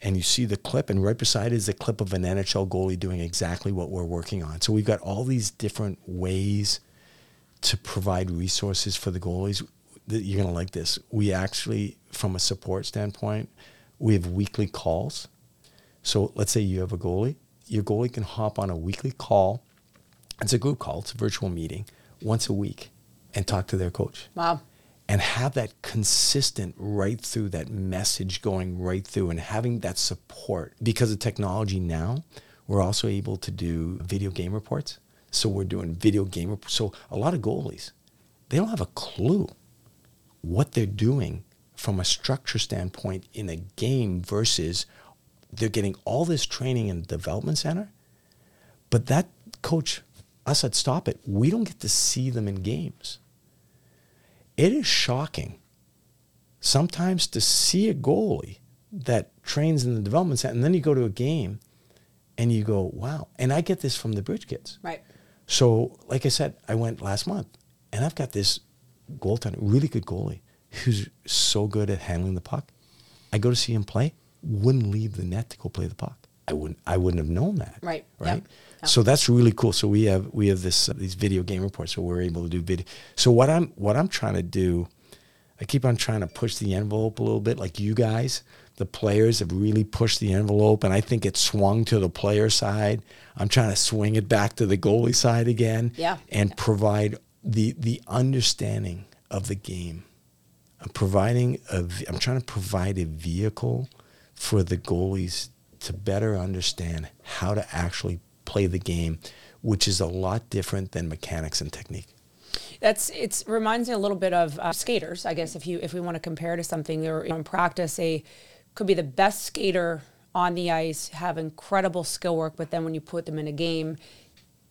and you see the clip, and right beside is a clip of an NHL goalie doing exactly what we're working on. So we've got all these different ways to provide resources for the goalies. You're going to like this. We actually, from a support standpoint, we have weekly calls. So let's say you have a goalie. Your goalie can hop on a weekly call. It's a group call. It's a virtual meeting once a week and talk to their coach Wow. and have that consistent right through that message going right through and having that support because of technology now we're also able to do video game reports so we're doing video game reports so a lot of goalies they don't have a clue what they're doing from a structure standpoint in a game versus they're getting all this training in the development center but that coach us said, stop it we don't get to see them in games it is shocking sometimes to see a goalie that trains in the development center and then you go to a game and you go, wow. And I get this from the bridge kids. Right. So, like I said, I went last month and I've got this goaltender, really good goalie, who's so good at handling the puck. I go to see him play, wouldn't leave the net to go play the puck. I wouldn't. I wouldn't have known that. Right. Right. Yep. Yep. So that's really cool. So we have we have this uh, these video game reports. So we're able to do video. So what I'm what I'm trying to do, I keep on trying to push the envelope a little bit. Like you guys, the players have really pushed the envelope, and I think it swung to the player side. I'm trying to swing it back to the goalie side again. Yeah. And provide the the understanding of the game. I'm providing a, I'm trying to provide a vehicle for the goalies to better understand how to actually play the game, which is a lot different than mechanics and technique. That's it. reminds me a little bit of uh, skaters, I guess. If you if we want to compare to something, they're in practice a could be the best skater on the ice, have incredible skill work, but then when you put them in a game,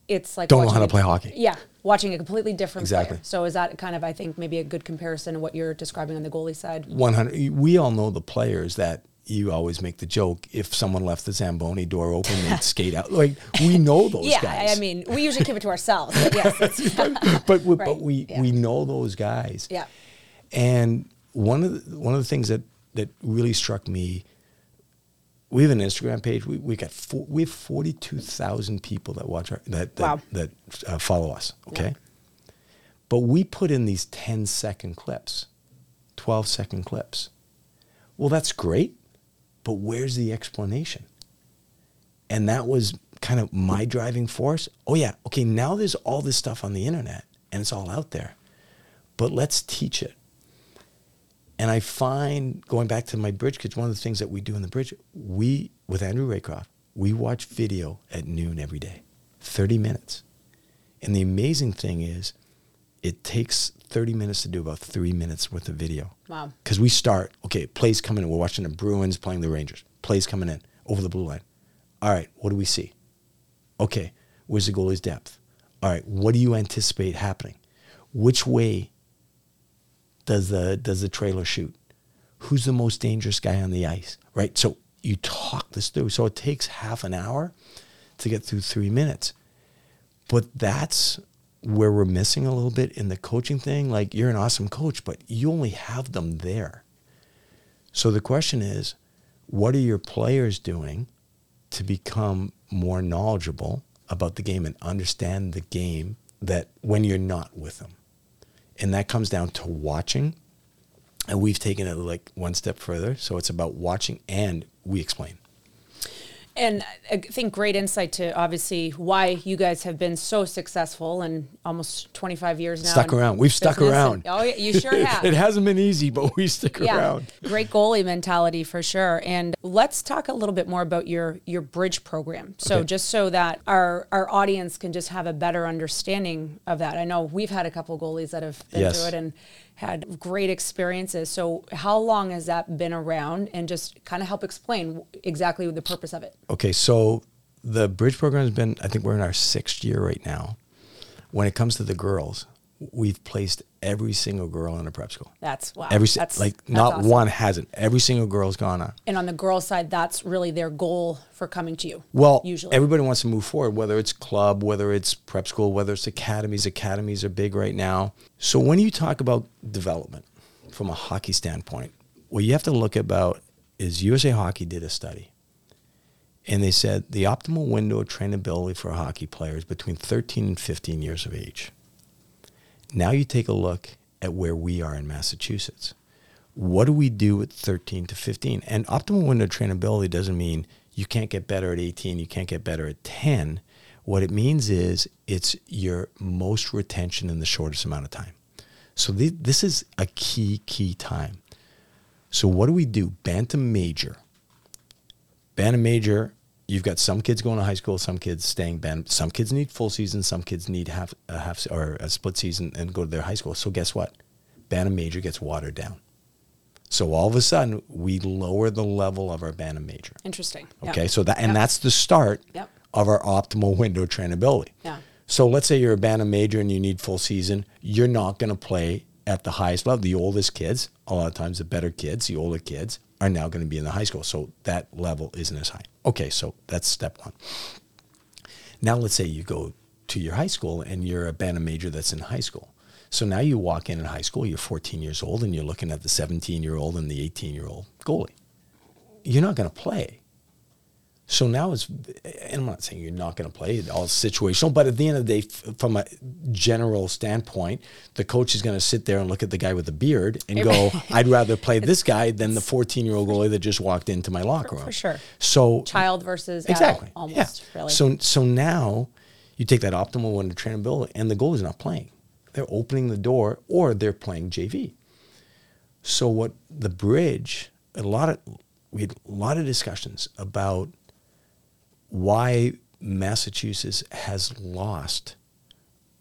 it's like Don't know how to a- play hockey. Yeah, watching a completely different Exactly. player. So is that kind of I think maybe a good comparison of what you're describing on the goalie side? 100. We all know the players that you always make the joke if someone left the Zamboni door open, they'd skate out. Like we know those yeah, guys. Yeah, I mean, we usually keep it to ourselves. But yes, but we, Right, but we yeah. we know those guys. yeah, And one of the, one of the things that that really struck me, we have an Instagram page. We we got four, we have forty two thousand people that watch our that that, Wow. that uh, follow us. Okay, but we put in these 10 second clips, 12 second clips. Well, that's great, but where's the explanation? And that was kind of my driving force. Oh yeah, okay. Now there's all this stuff on the internet, and it's all out there but let's teach it. And I find, going back to my bridge kids, one of the things that we do in the bridge, we, with Andrew Raycroft, we watch video at noon every day, 30 minutes. And the amazing thing is, it takes 30 minutes to do about three minutes worth of video. Wow. Because we start, okay, plays coming in. We're watching the Bruins playing the Rangers. Plays coming in over the blue line. All right, what do we see? Okay, where's the goalie's depth? All right, what do you anticipate happening? Which way does the does the trailer shoot? Who's the most dangerous guy on the ice? Right? So you talk this through. So it takes half an hour to get through three minutes. But that's where we're missing a little bit in the coaching thing. Like you're an awesome coach, but you only have them there. So the question is, what are your players doing to become more knowledgeable about the game and understand the game that when you're not with them? And that comes down to watching. And we've taken it like one step further. So it's about watching and we explain. And I think great insight to obviously why you guys have been so successful and almost 25 years now. Stuck around. We've stuck business. around. oh, yeah, you sure have. it hasn't been easy, but we stick around. Great goalie mentality for sure. And let's talk a little bit more about your your bridge program. So Okay. just so that our our audience can just have a better understanding of that. I know we've had a couple goalies that have been Yes. through it and had great experiences. So how long has that been around and just kind of help explain exactly the purpose of it? Okay, so the bridge program has been, I think we're in our sixth year right now. When it comes to the girls, we've placed every single girl in a prep school. That's wow. Every that's, like that's not awesome. one hasn't. Every single girl's gone on. And on the girls' side, that's really their goal for coming to you. Well, usually everybody wants to move forward, whether it's club, whether it's prep school, whether it's academies. Academies are big right now. So when you talk about development from a hockey standpoint, what you have to look about is USA Hockey did a study. And they said the optimal window of trainability for a hockey player is between 13 and 15 years of age. Now you take a look at where we are in Massachusetts. What do we do at 13 to 15? And optimal window trainability doesn't mean you can't get better at 18, you can't get better at 10. What it means is it's your most retention in the shortest amount of time. So the, this is a key, key time. So what do we do? Bantam Major. Bantam Major, you've got some kids going to high school, some kids staying Bantam. Some kids need full season, some kids need half a half or a split season and go to their high school. So guess what? Bantam Major gets watered down. So all of a sudden, we lower the level of our Bantam Major. interesting. Okay, so that and Yep. that's the start Yep. of our optimal window trainability. Yeah. So let's say you're a Bantam major and you need full season. You're not going to play at the highest level. The oldest kids, a lot of times the better kids, the older kids, are now going to be in the high school. So that level isn't as high. Okay, so that's step one. Now let's say you go to your high school and you're a Bantam major that's in high school. So now you walk in in high school, you're 14 years old, and you're looking at the 17 year old and the 18 year old goalie. You're not going to play. So now it's, and I'm not saying you're not going to play, it all situational, but at the end of the day, f- from a general standpoint, the coach is going to sit there and look at the guy with the beard and go, I'd rather play this guy than the 14 year old goalie that just walked into my locker room. for sure. So Child versus exactly, adult, almost yeah. really. So so now you take that optimal one to trainability, and the goalie's not playing. They're opening the door, or they're playing JV. So what the bridge, a lot of we had a lot of discussions about why Massachusetts has lost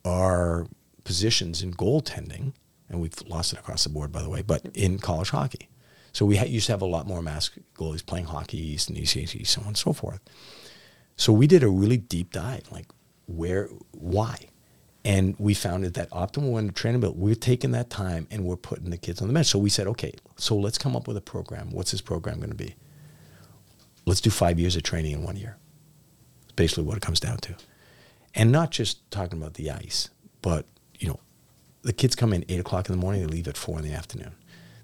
our positions in goaltending, and we've lost it across the board, by the way, but in college hockey. So we ha- used to have a lot more mass goalies playing hockey, East and ECAC, so on and so forth. So we did a really deep dive, like where, why, and we found that that optimal window trainability. We're taking that time and we're putting the kids on the bench. So we said, okay, so let's come up with a program. What's this program going to be? Let's do five years of training in one year. Basically what it comes down to, and not just talking about the ice, but you know, the kids come in eight o'clock in the morning. They leave at four in the afternoon.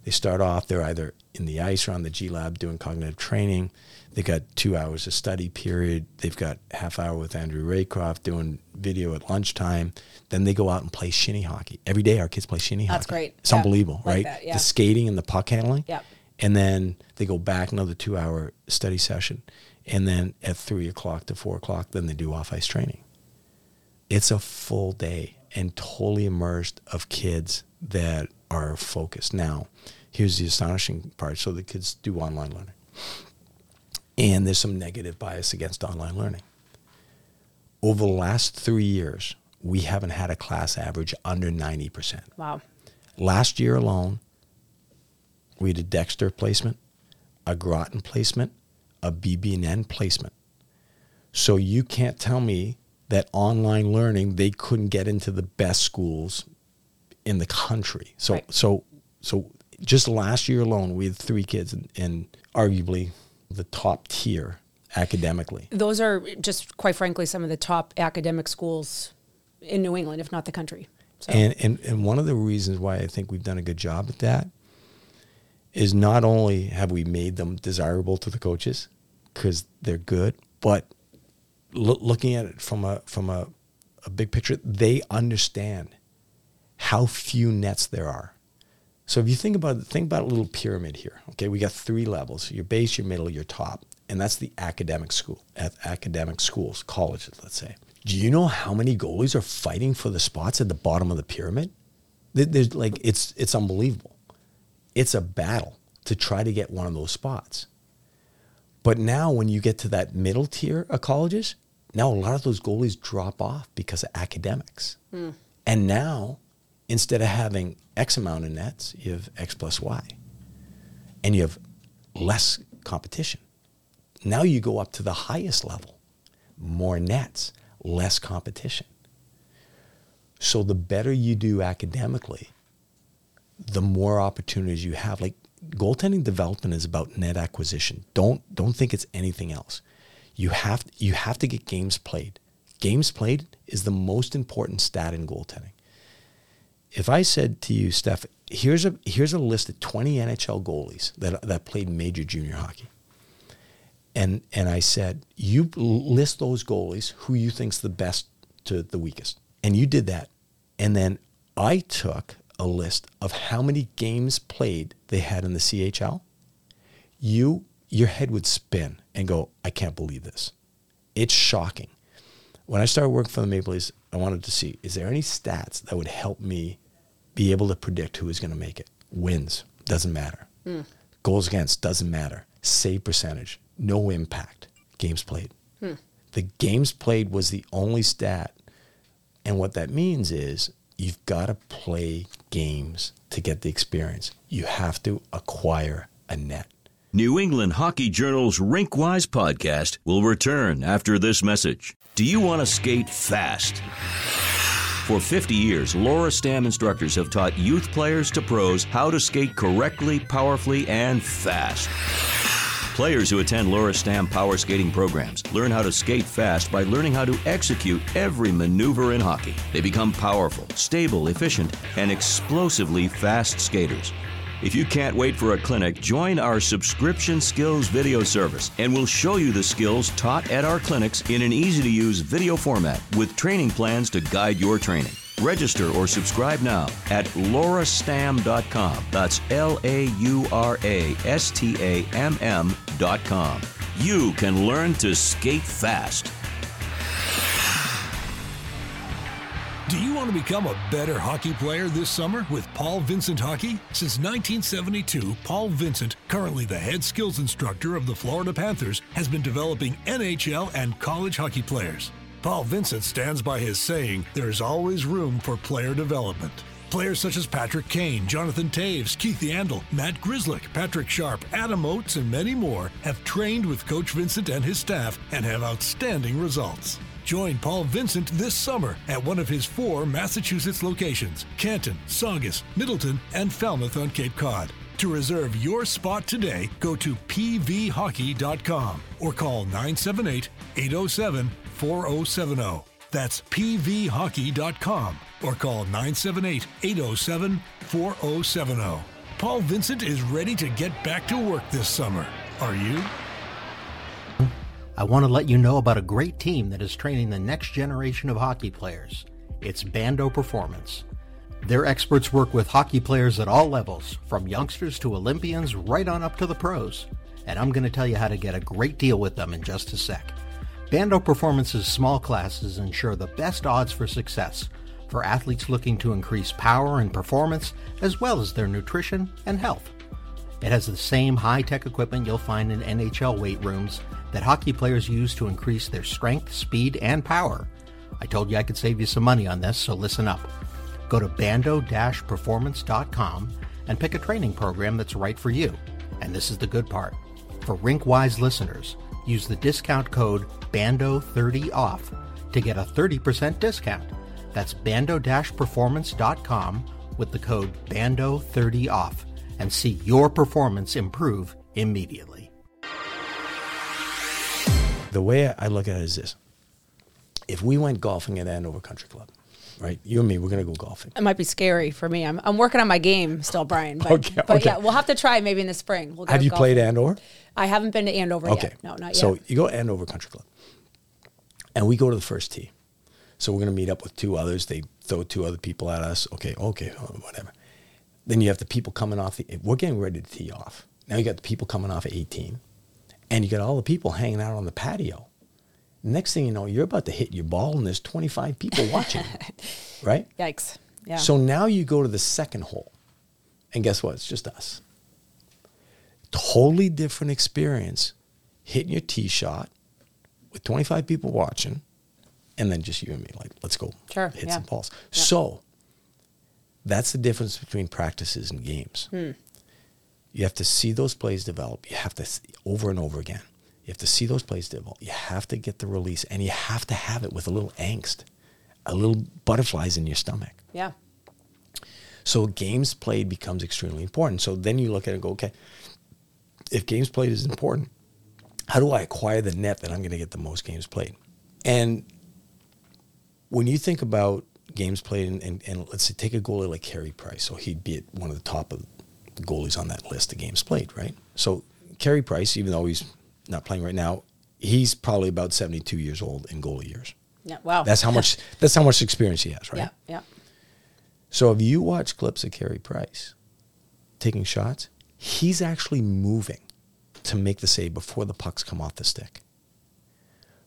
They start off. They're either in the ice or on the G Lab doing cognitive training. They got two hours of study period. They've got half hour with Andrew Raycroft doing video at lunchtime. Then they go out and play shinny hockey every day. Our kids play shinny hockey. That's great. It's Yeah. unbelievable, Like right? that, yeah. The skating and the puck handling. Yep. And then they go back another two hour study session. And then at three o'clock to four o'clock, then they do off ice training. It's a full day and totally immersed of kids that are focused. Now, here's the astonishing part. So the kids do online learning. And there's some negative bias against online learning. Over the last three years, we haven't had a class average under 90%. wow. Last year alone, we had a Dexter placement, a Groton placement, a BB&N placement. So you can't tell me that online learning they couldn't get into the best schools in the country. So Right. so so just last year alone, we had three kids in, in arguably the top tier academically. Those are just quite frankly some of the top academic schools in New England, if not the country. So And, and and one of the reasons why I think we've done a good job at that is not only have we made them desirable to the coaches because they're good, but loo- looking at it from a from a, a big picture, they understand how few nets there are. So if you think about it, think about a little pyramid here. Okay, we got three levels: your base, your middle, your top. and that's the academic school, at academic schools, colleges, let's say. Do you know how many goalies are fighting for the spots at the bottom of the pyramid? There's like it's it's unbelievable. It's a battle to try to get one of those spots. But now when you get to that middle tier of colleges, now a lot of those goalies drop off because of academics. Mm. And now instead of having X amount of nets, you have X plus Y. And you have less competition. Now you go up to the highest level, more nets, less competition. So the better you do academically, the more opportunities you have. Like goaltending development is about net acquisition. Don't don't think it's anything else. You have you have to get games played. Games played is the most important stat in goaltending. If I said to you, Steph, here's a here's a list of 20 NHL goalies that that played major junior hockey. And and I said, you list those goalies who you think's the best to the weakest. And you did that. And then I took a list of how many games played they had in the CHL. You your head would spin and go, I can't believe this. It's shocking. When I started working for the Maple Leafs, I wanted to see is there any stats that would help me be able to predict who is going to make it? Wins doesn't matter. Mm. Goals against doesn't matter. Save percentage, no impact. Games played. Hmm. The games played was the only stat. And what that means is you've got to play games to get the experience. You have to acquire a net. New England Hockey Journal's Rinkwise podcast will return after this message. Do you want to skate fast? For 50 years, Laura Stamm instructors have taught youth players to pros how to skate correctly, powerfully, and fast. Players who attend Laura Stamm power skating programs learn how to skate fast by learning how to execute every maneuver in hockey. They become powerful, stable, efficient, and explosively fast skaters. If you can't wait for a clinic, join our subscription skills video service and we'll show you the skills taught at our clinics in an easy to use video format with training plans to guide your training. Register or subscribe now at laurastamm.com. That's L A U R A S T A M M.com. You can learn to skate fast. Do you want to become a better hockey player this summer with Paul Vincent Hockey? Since 1972, Paul Vincent, currently the head skills instructor of the Florida Panthers, has been developing NHL and college hockey players. Paul Vincent stands by his saying, there's always room for player development. Players such as Patrick Kane, Jonathan Toews, Keith Yandle, Matt Grzelcyk, Patrick Sharp, Adam Oates, and many more have trained with Coach Vincent and his staff and have outstanding results. Join Paul Vincent this summer at one of his four Massachusetts locations Canton, Saugus, Middleton, and Falmouth on Cape Cod. To reserve your spot today, go to pvhockey.com or call 978 807 4070. That's pvhockey.com or call 978 807 4070. Paul Vincent is ready to get back to work this summer. Are you? I want to let you know about a great team that is training the next generation of hockey players. It's Bando Performance. Their experts work with hockey players at all levels, from youngsters to Olympians right on up to the pros. And I'm going to tell you how to get a great deal with them in just a sec. Bando Performance's small classes ensure the best odds for success for athletes looking to increase power and performance, as well as their nutrition and health. It has the same high tech equipment you'll find in NHL weight rooms that hockey players use to increase their strength, speed, and power. I told you I could save you some money on this, so listen up. Go to bando-performance.com and pick a training program that's right for you. And this is the good part. For Rinkwise listeners, use the discount code BANDO30OFF to get a 30% discount. That's bando-performance.com with the code BANDO30OFF and see your performance improve immediately. The way I look at it is this. If we went golfing at Andover Country Club, right? You and me, we're going to go golfing. It might be scary for me. I'm, I'm working on my game still, Brian. But, okay, but okay. yeah, we'll have to try maybe in the spring. We'll have you golfing. played Andover? I haven't been to Andover okay. yet. No, not yet. So you go to Andover Country Club, and we go to the first tee. So we're going to meet up with two others. They throw two other people at us. Okay, okay, whatever. Then you have the people coming off the. We're getting ready to tee off. Now you got the people coming off at 18 and you got all the people hanging out on the patio. Next thing you know, you're about to hit your ball, and there's 25 people watching, right? Yikes. Yeah. So now you go to the second hole, and guess what? It's just us. Totally different experience hitting your tee shot with 25 people watching, and then just you and me. Like, let's go Sure, hit yeah. some balls. Yeah. So that's the difference between practices and games. Hmm. You have to see those plays develop. You have to s- over and over again. You have to see those plays develop. You have to get the release, and you have to have it with a little angst, a little butterflies in your stomach. yeah. So games played becomes extremely important. So then you look at it and go, okay, if games played is important, how do I acquire the net that I'm going to get the most games played? And when you think about games played, and, and, and let's say take a goalie like Carey Price, so he'd be at one of the top of the goalies on that list of games played, right? So Carey Price, even though he's not playing right now, he's probably about 72 years old in goalie years. Yeah. Wow. That's how much. That's how much experience he has, right? Yeah. Yeah. So if you watch clips of Carey Price taking shots, he's actually moving to make the save before the pucks come off the stick.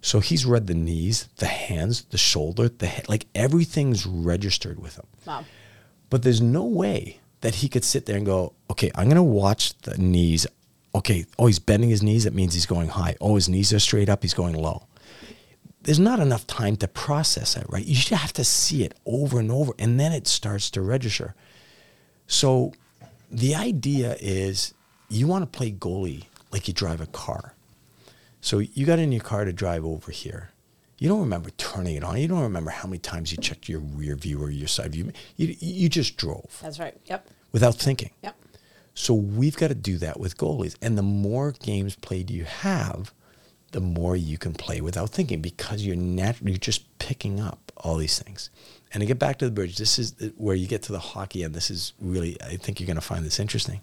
So he's read the knees, the hands, the shoulder, the head, like everything's registered with him. Wow. But there's no way that he could sit there and go, okay, I'm going to watch the knees. Okay, oh, he's bending his knees. That means he's going high. Oh, his knees are straight up. He's going low. There's not enough time to process it, right? You just have to see it over and over, and then it starts to register. So the idea is you want to play goalie like you drive a car. So you got in your car to drive over here. You don't remember turning it on. You don't remember how many times you checked your rear view or your side view. You, you just drove That's right. Yep. without thinking. Yep. So we've got to do that with goalies. And the more games played you have, the more you can play without thinking because you're nat- you're just picking up all these things. And to get back to the bridge, this is where you get to the hockey, and this is really, I think you're going to find this interesting.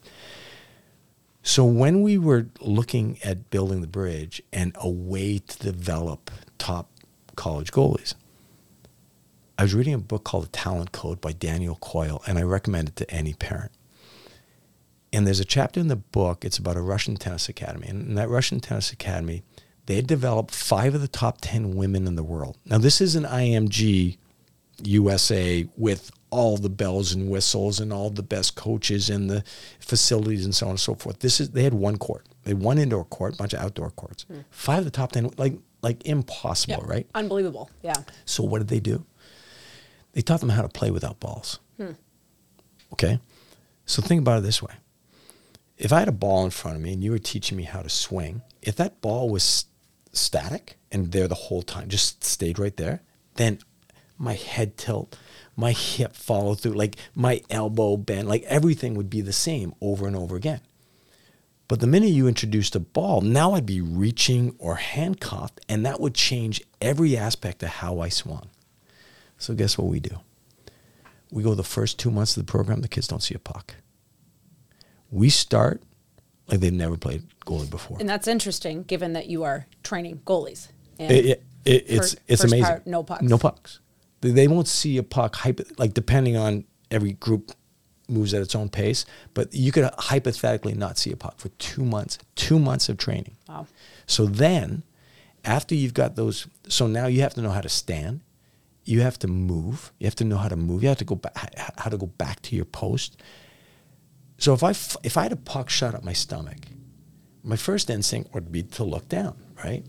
So when we were looking at building the bridge and a way to develop top college goalies, I was reading a book called The Talent Code by Daniel Coyle, and I recommend it to any parent. And there's a chapter in the book, it's about a Russian tennis academy. And in that Russian tennis academy, they developed five of the top 10 women in the world. Now, this is an IMG USA with all the bells and whistles and all the best coaches and the facilities and so on and so forth. This is they had one court. They had one indoor court, bunch of outdoor courts. Hmm. Five of the top 10 like like impossible, Yep. right? Unbelievable. Yeah. So what did they do? They taught them how to play without balls. Hmm. Okay? So think about it this way. If I had a ball in front of me and you were teaching me how to swing, if that ball was static and there the whole time, just stayed right there, then my head tilt, my hip follow through, like my elbow bend, like everything would be the same over and over again. But the minute you introduced a ball, now I'd be reaching or handcuffed, and that would change every aspect of how I swung. So guess what we do? We go the first two months of the program, the kids don't see a puck. We start like they've never played goalie before. And that's interesting, given that you are training goalies. And It, it, it, it's First- it's first amazing. part, no pucks. No pucks. They, won't see a puck. Like depending on every group moves at its own pace, but you could hypothetically not see a puck for two months. Two months of training. Wow. So then, after you've got those, so now you have to know how to stand. You have to move. You have to know how to move. You have to go back. How to go back to your post. So if I, if I had a puck shot at my stomach, my first instinct would be to look down, right?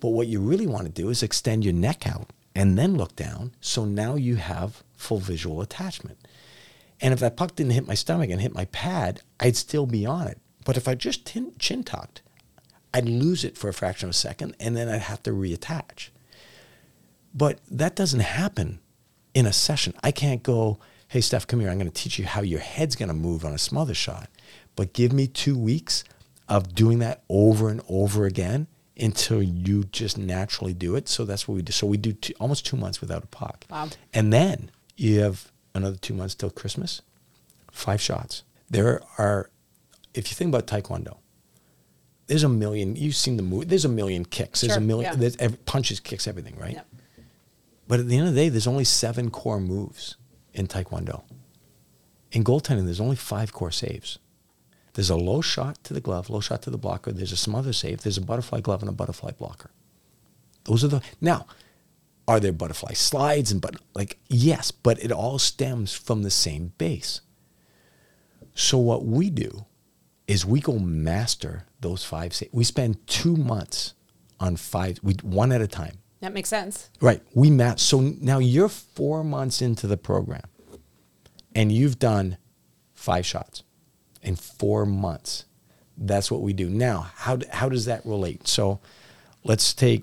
But what you really want to do is extend your neck out and then look down. So now you have full visual attachment. And if that puck didn't hit my stomach and hit my pad, I'd still be on it. But if I just tin- chin tucked, I'd lose it for a fraction of a second and then I'd have to reattach. But that doesn't happen in a session. I can't go, hey, Steph, come here. I'm going to teach you how your head's going to move on a smother shot. But give me two weeks of doing that over and over again until you just naturally do it. So that's what we do. So we do two, almost two months without a puck. Wow. And then you have another two months till Christmas, five shots. There are, if you think about Taekwondo, there's a million, you've seen the movie, there's a million kicks. There's Sure, a million, yeah. there's every, punches, kicks, everything, right? Yep. But at the end of the day, there's only seven core moves in Taekwondo. In goaltending, there's only five core saves. There's a low shot to the glove, low shot to the blocker. There's a smother save. There's a butterfly glove and a butterfly blocker. Those are the now. Are there butterfly slides and but like yes, but it all stems from the same base. So what we do is we go master those five. sa- We spend two months on five, we one at a time. That makes sense. Right. We match. So now you're four months into the program and you've done five shots in four months. That's what we do. Now, how, how does that relate? So let's take,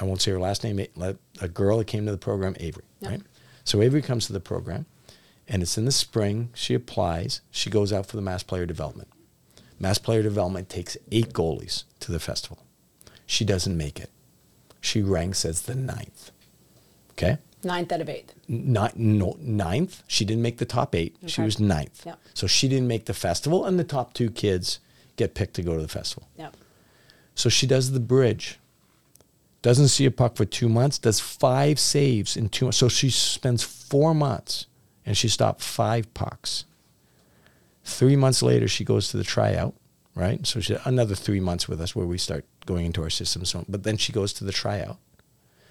I won't say her last name, A- let- a girl that came to the program, Avery, Yep. right? So Avery comes to the program and it's in the spring. She applies. She goes out for the mass player development. Mass player development takes eight goalies to the festival. She doesn't make it. She ranks as the ninth. Okay? Ninth out of eighth. Not no, ninth. She didn't make the top eight. She was ninth. Yep. So she didn't make the festival, and the top two kids get picked to go to the festival. Yep. So she does the bridge. Doesn't see a puck for two months. Does five saves in two. So she spends four months, and she stopped five pucks. Three months later, she goes to the tryout. Right. So she another three months with us where we start going into our system. So, but then she goes to the tryout.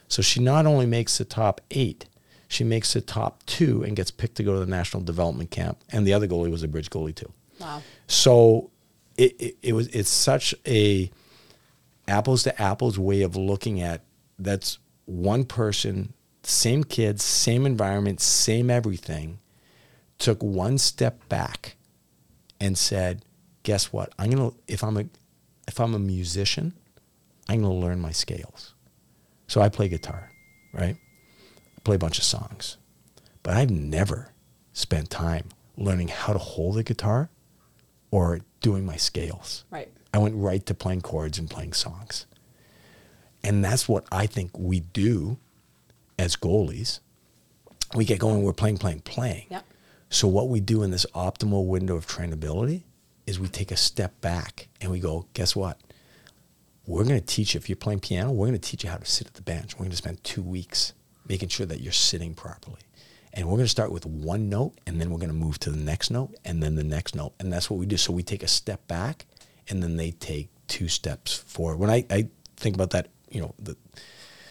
So she not only makes the top eight, she makes the top two and gets picked to go to the national development camp. And the other goalie was a bridge goalie too. Wow. So it, it, it was it's such a apples to apples way of looking at that's one person, same kids, same environment, same everything, took one step back and said, guess what? I'm gonna if I'm a if I'm a musician, I'm gonna learn my scales. So I play guitar, right? I play a bunch of songs. But I've never spent time learning how to hold a guitar or doing my scales. Right. I went right to playing chords and playing songs. And that's what I think we do as goalies. We get going, we're playing, playing, playing. Yep. So what we do in this optimal window of trainability is we take a step back and we go, guess what? We're going to teach you, if you're playing piano, we're going to teach you how to sit at the bench. We're going to spend two weeks making sure that you're sitting properly. And we're going to start with one note and then we're going to move to the next note and then the next note. And that's what we do. So we take a step back and then they take two steps forward. When I, I think about that, you know, the,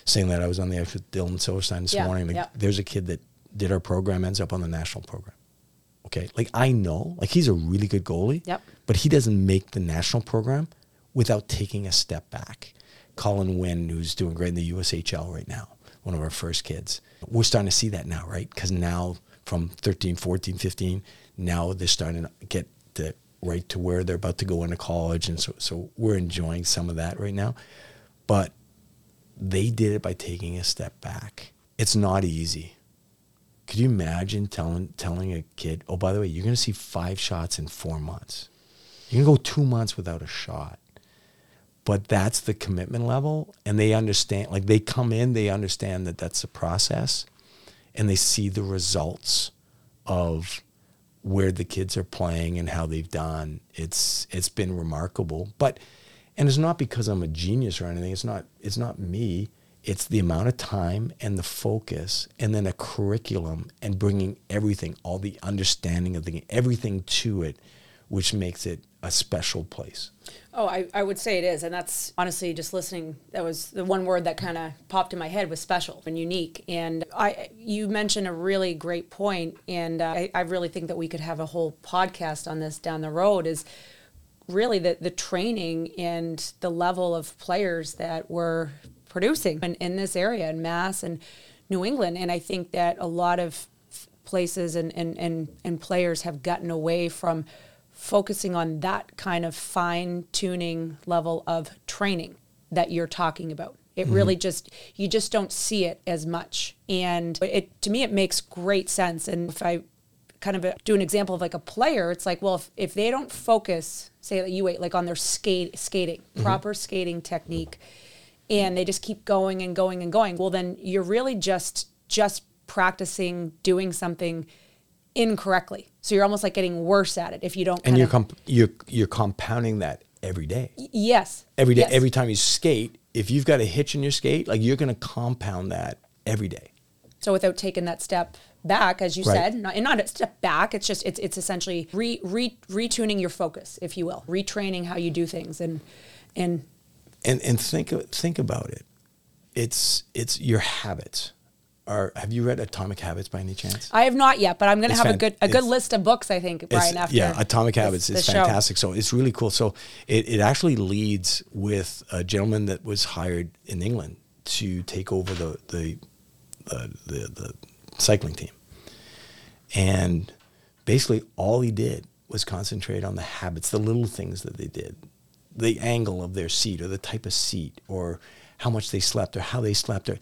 saying that I was on the ice with Dylan Silverstein this Yeah, morning, like, yeah. there's a kid that did our program, ends up on the national program. Okay. Like I know, like he's a really good goalie. Yep. But he doesn't make the national program without taking a step back. Colin Wynn, who's doing great in the USHL right now, one of our first kids. We're starting to see that now, right? Because now from 13, 14, 15, now they're starting to get the right to where they're about to go into college. And so, so we're enjoying some of that right now. But they did it by taking a step back. It's not easy. Could you imagine telling telling a kid, "Oh, by the way, you're going to see five shots in four months. Going to go two months without a shot." But that's the commitment level, and they understand. Like they come in, they understand that that's the process, and they see the results of where the kids are playing and how they've done. It's it's been remarkable. But and it's not because I'm a genius or anything. It's not it's not me. It's the amount of time and the focus and then a curriculum and bringing everything, all the understanding of the everything to it, which makes it a special place. Oh, I, I would say it is. And that's honestly just listening. That was the one word that kind of popped in my head was special and unique. And I, you mentioned a really great point, And uh, I, I really think that we could have a whole podcast on this down the road is really the, the training and the level of players that we're producing in, in this area in Mass and New England. And I think that a lot of places and, and, and, and players have gotten away from focusing on that kind of fine tuning level of training that you're talking about. It mm-hmm. really just you just don't see it as much, and it to me it makes great sense. And if I kind of do an example of like a player, it's like well if, if they don't focus, say that you wait like on their skate skating, mm-hmm. proper skating technique, and they just keep going and going and going, well then you're really just just practicing doing something incorrectly. So you're almost like getting worse at it if you don't. And you're comp- you're you're compounding that every day. yes Every day, yes. every time you skate, if you've got a hitch in your skate, like you're going to compound that every day. So without taking that step back, as you Right. said, not, and not a step back, it's just it's it's essentially re, re retuning your focus, if you will, retraining how you do things, and and and and think of- think about it. It's it's your habits. Are have you read Atomic Habits by any chance? I have not yet, but I'm going to have a good a good list of books. I think Brian. After yeah, Atomic this- Habits is this show. fantastic. So it's really cool. So it, it actually leads with a gentleman that was hired in England to take over the the the, the, the cycling team, and basically all he did was concentrate on the habits, the little things that they did, the angle of their seat or the type of seat or how much they slept or how they slept or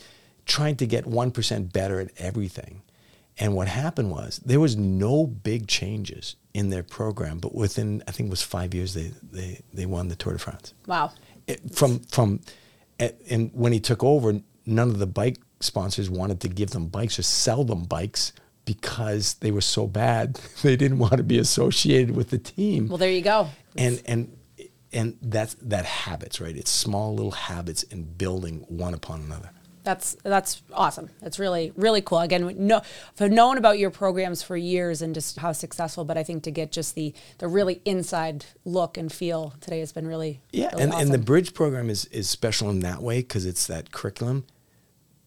trying to get 1% better at everything. And what happened was there was no big changes in their program, but within, I think it was five years, they, they, they won the Tour de France Wow. it- from from and when he took over none of the bike sponsors wanted to give them bikes or sell them bikes because they were so bad they didn't want to be associated with the team Well, there you go. and and and that's that habits right it's small little habits and building one upon another That's that's awesome. That's really really cool. Again, know, I've known about your programs for years and just how successful, but I think to get just the the really inside look and feel today has been really Yeah, really and, and the bridge program is, is special in that way because it's that curriculum.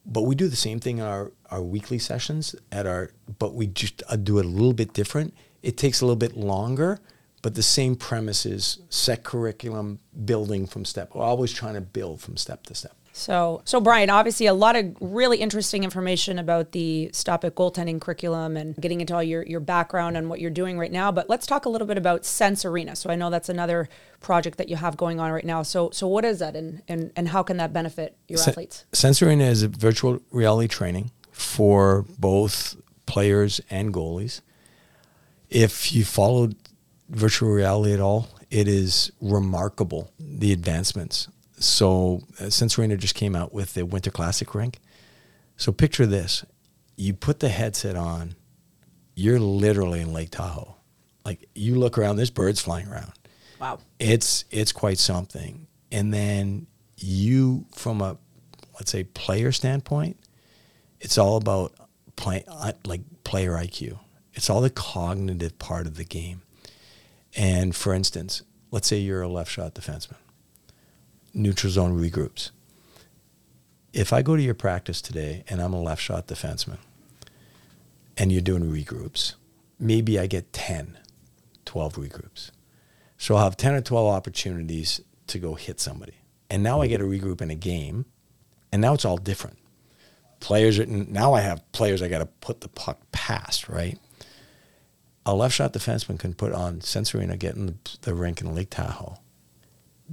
But we do the same thing in our, our weekly sessions at our, but we just uh, do it a little bit different. It takes a little bit longer, but the same premises, set curriculum, building from step. We're always trying to build from step to step. So, so Brian, obviously a lot of really interesting information about the Stop It goaltending curriculum and getting into all your, your background and what you're doing right now. But let's talk a little bit about Sense Arena. So I know that's another project that you have going on right now. So, so what is that and, and, and how can that benefit your Sen- athletes? Sense Arena is a virtual reality training for both players and goalies. If you followed virtual reality at all, it is remarkable the advancements. So, uh, Sense Arena just came out with the Winter Classic rink. So, picture this you put the headset on, you're literally in Lake Tahoe. Like, you look around, there's birds flying around Wow. it's it's quite something. And then you, from a let's say player standpoint, it's all about play uh, like player IQ. It's all the cognitive part of the game. And for instance, let's say you're a left shot defenseman. Neutral zone regroups. If I go to your practice today and I'm a left shot defenseman and you're doing regroups, maybe I get 10, 12 regroups. So I'll have 10 or 12 opportunities to go hit somebody. And now I get a regroup in a game, and now it's all different. Players are, now I have players I got to put the puck past, right? A left shot defenseman can put on Sense Arena, get in the, the rink in Lake Tahoe,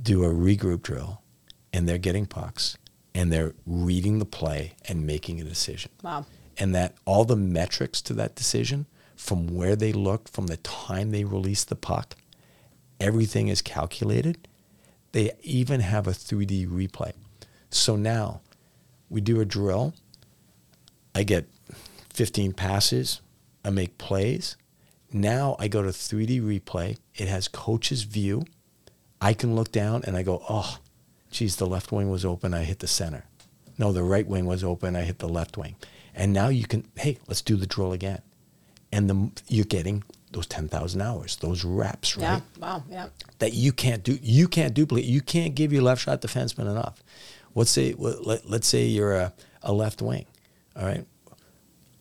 do a regroup drill, and they're getting pucks, and they're reading the play and making a decision. Wow. and that all the metrics to that decision from where they looked from the time they released the puck everything is calculated. They even have a 3d replay. So now we do a drill. I get 15 passes. I make plays. Now i go to 3d replay. It has coach's view i can look down and i go oh geez the left wing was open i hit the center no the right wing was open i hit the left wing and now you can hey let's do the drill again and the, you're getting those 10,000 hours those reps right Yeah. Wow. Yeah. that you can't do you can't duplicate you can't give your left shot defenseman enough let's say let, let's say you're a, a left wing all right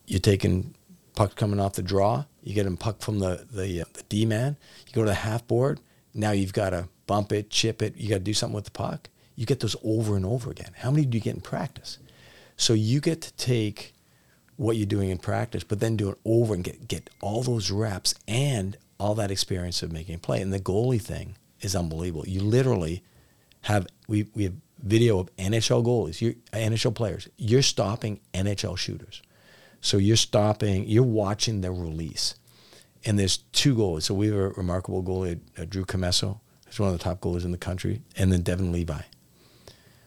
you're taking puck coming off the draw you get him puck from the the, uh, the d man you go to the half board now you've got to bump it chip it you got to do something with the puck you get those over and over again how many do you get in practice so you get to take what you're doing in practice, but then do it over and get, get all those reps and all that experience of making a play. And the goalie thing is unbelievable. You literally have we, we have video of NHL goalies, you NHL players. You're stopping NHL shooters. So you're stopping, you're watching their release. And there's two goalies. So we have a remarkable goalie, uh, Drew Commesso, who's one of the top goalies in the country, and then Devon Levi,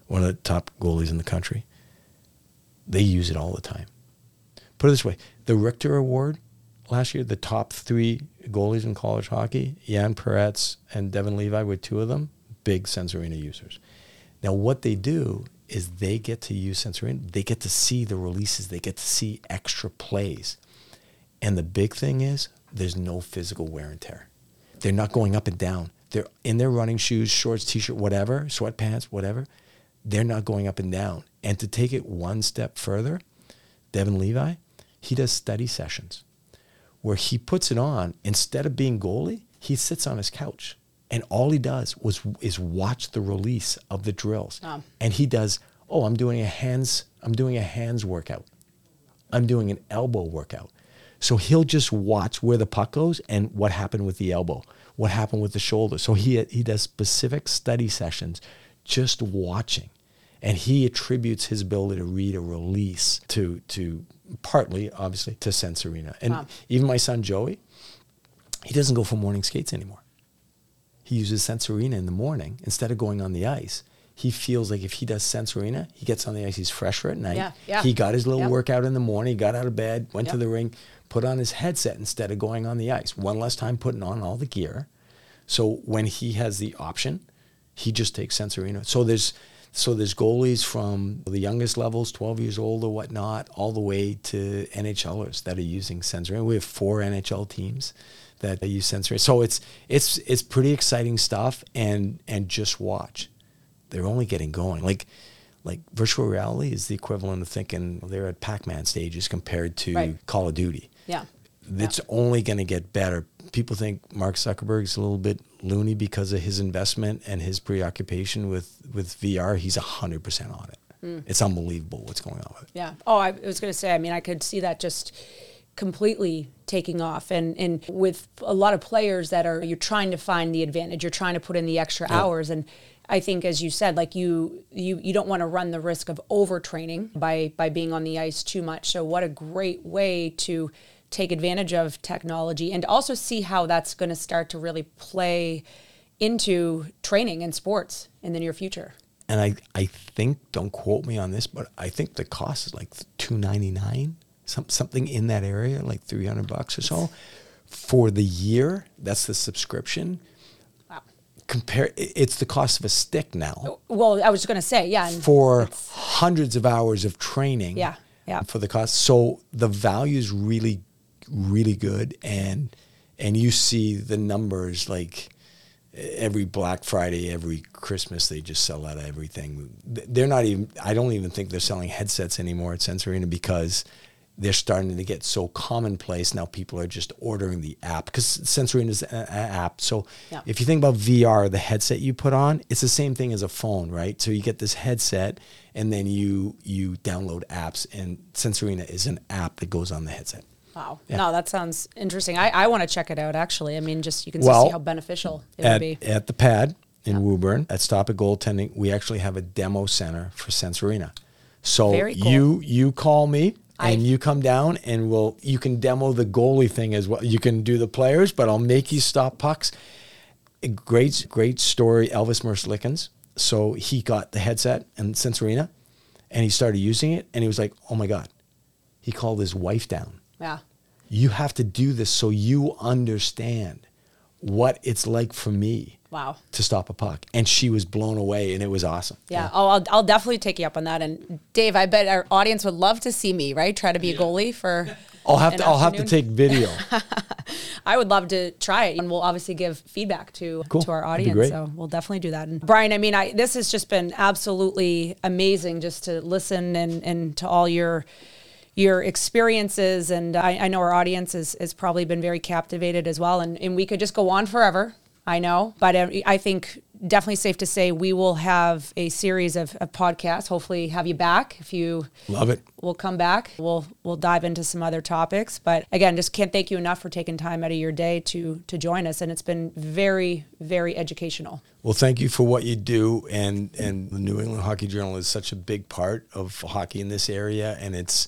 one of the top goalies in the country. They use it all the time put it this way the Richter Award last year, the top three goalies in college hockey, Yaniv Perets and Devon Levi were two of them, big Sense Arena users. Now, what they do is they get to use Sense Arena. They get to see the releases. They get to see extra plays. And the big thing is there's no physical wear and tear. They're not going up and down. They're in their running shoes, shorts, t-shirt, whatever, sweatpants, whatever. They're not going up and down. And to take it one step further, Devon Levi, he does study sessions where he puts it on instead of being goalie, he sits on his couch and all he does was is watch the release of the drills. Oh. And he does, oh, I'm doing a hands, I'm doing a hands workout. I'm doing an elbow workout. So he'll just watch where the puck goes and what happened with the elbow, what happened with the shoulder. So he he does specific study sessions just watching. And he attributes his ability to read a release to to partly, obviously, to Sense Arena. And Wow. even my son Joey, he doesn't go for morning skates anymore he uses Sense Arena in the morning instead of going on the ice. He feels like if he does Sense Arena, he gets on the ice, he's fresher at night. Yeah, yeah. He got his little Yep. workout in the morning, got out of bed, went to the ring, put on his headset instead of going on the ice. One less time putting on all the gear. So when he has the option, he just takes Sense Arena. So there's so there's goalies from the youngest levels, 12 years old or whatnot, all the way to NHLers that are using Sense Arena. We have four NHL teams that they use Sense Arena. So it's it's it's pretty exciting stuff and and just watch. They're only getting going. Like like virtual reality is the equivalent of thinking they're at Pac-Man stages compared to Right. Call of Duty Yeah. it's only going to get better. People think Mark Zuckerberg's a little bit loony because of his investment and his preoccupation with, with VR. He's 100% on it. Hmm. It's unbelievable what's going on with it. Yeah. Oh, I was going to say, I mean, I could see that just completely taking off and and with a lot of players that are you're trying to find the advantage you're trying to put in the extra hours and I think as you said like you you you don't want to run the risk of overtraining by by being on the ice too much so what a great way to take advantage of technology and also see how that's going to start to really play into training and sports in the near future And I, I think, don't quote me on this, but I think the cost is like 299 some, something in that area, like 300 bucks or so for the year. That's the subscription. Wow. Compare, it's the cost of a stick now. Oh, well I was going to say yeah for hundreds of hours of training Yeah, yeah. for the cost so the value is really really good and and you see the numbers like every black friday every christmas they just sell out of everything they're not even i don't even think they're selling headsets anymore at Sense Arena because they're starting to get so commonplace now people are just ordering the app because Sense Arena is an app so Yeah. if you think about VR, the headset you put on, it's the same thing as a phone, right? So you get this headset, and then you you download apps, and Sense Arena is an app that goes on the headset. Wow. Yeah. No, that sounds interesting. I, I want to check it out actually. I mean, just you can Well, see how beneficial it would At, be. at the pad in Woburn, at Stop It Goaltending, we actually have a demo center for Sense Arena. So cool. you you call me and I- you come down and we'll you can demo the goalie thing as well. You can do the players, but I'll make you stop pucks. A great great story, Elvis Merzlikins. So he got the headset and Sense Arena, and he started using it, and he was like, "Oh my god!" He called his wife down Yeah. you have to do this so you understand what it's like for me Wow. to stop a puck. And she was blown away and it was awesome. Yeah. Oh, I'll, I'll definitely take you up on that. And Dave, I bet our audience would love to see me, right? Try to be a goalie for. I'll have to I'll have to take video. I would love to try it, and we'll obviously give feedback to Cool. to our audience. So we'll definitely do that. And Brian, I mean, I this has just been absolutely amazing just to listen and and to all your your experiences and I, I know our audience has, has probably been very captivated as well and, and we could just go on forever i know but i think definitely safe to say we will have a series of, of podcasts hopefully have you back if you Love it. we'll come back. We'll we'll dive into some other topics. But again, just can't thank you enough for taking time out of your day to to join us. And it's been very, very educational. Well, thank you for what you do, and and the New England Hockey Journal is such a big part of hockey in this area, and it's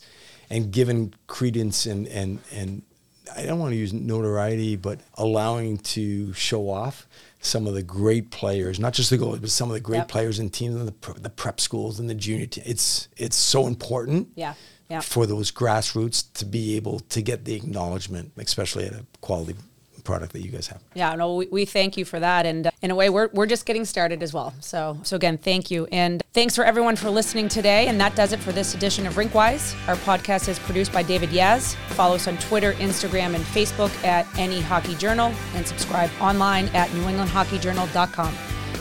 and given credence and and and I don't want to use notoriety, but allowing to show off some of the great players, not just the goalies, but some of the great Yep. players and teams in the pre- the prep schools and the junior team. It's it's so important. Yeah, yeah. For those grassroots to be able to get the acknowledgement, especially at a quality product that you guys have. Yeah, no, we, we thank you for that. And uh, in a way, we're, we're just getting started as well. So, so again, thank you. And thanks for everyone for listening today. And that does it for this edition of Rinkwise. Our podcast is produced by David Yaz. Follow us on Twitter, Instagram, and Facebook at NE Hockey Journal and subscribe online at newenglandhockeyjournal.com.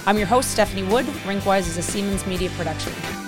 I'm your host, Stephanie Wood. Rinkwise is a Seamans Media production.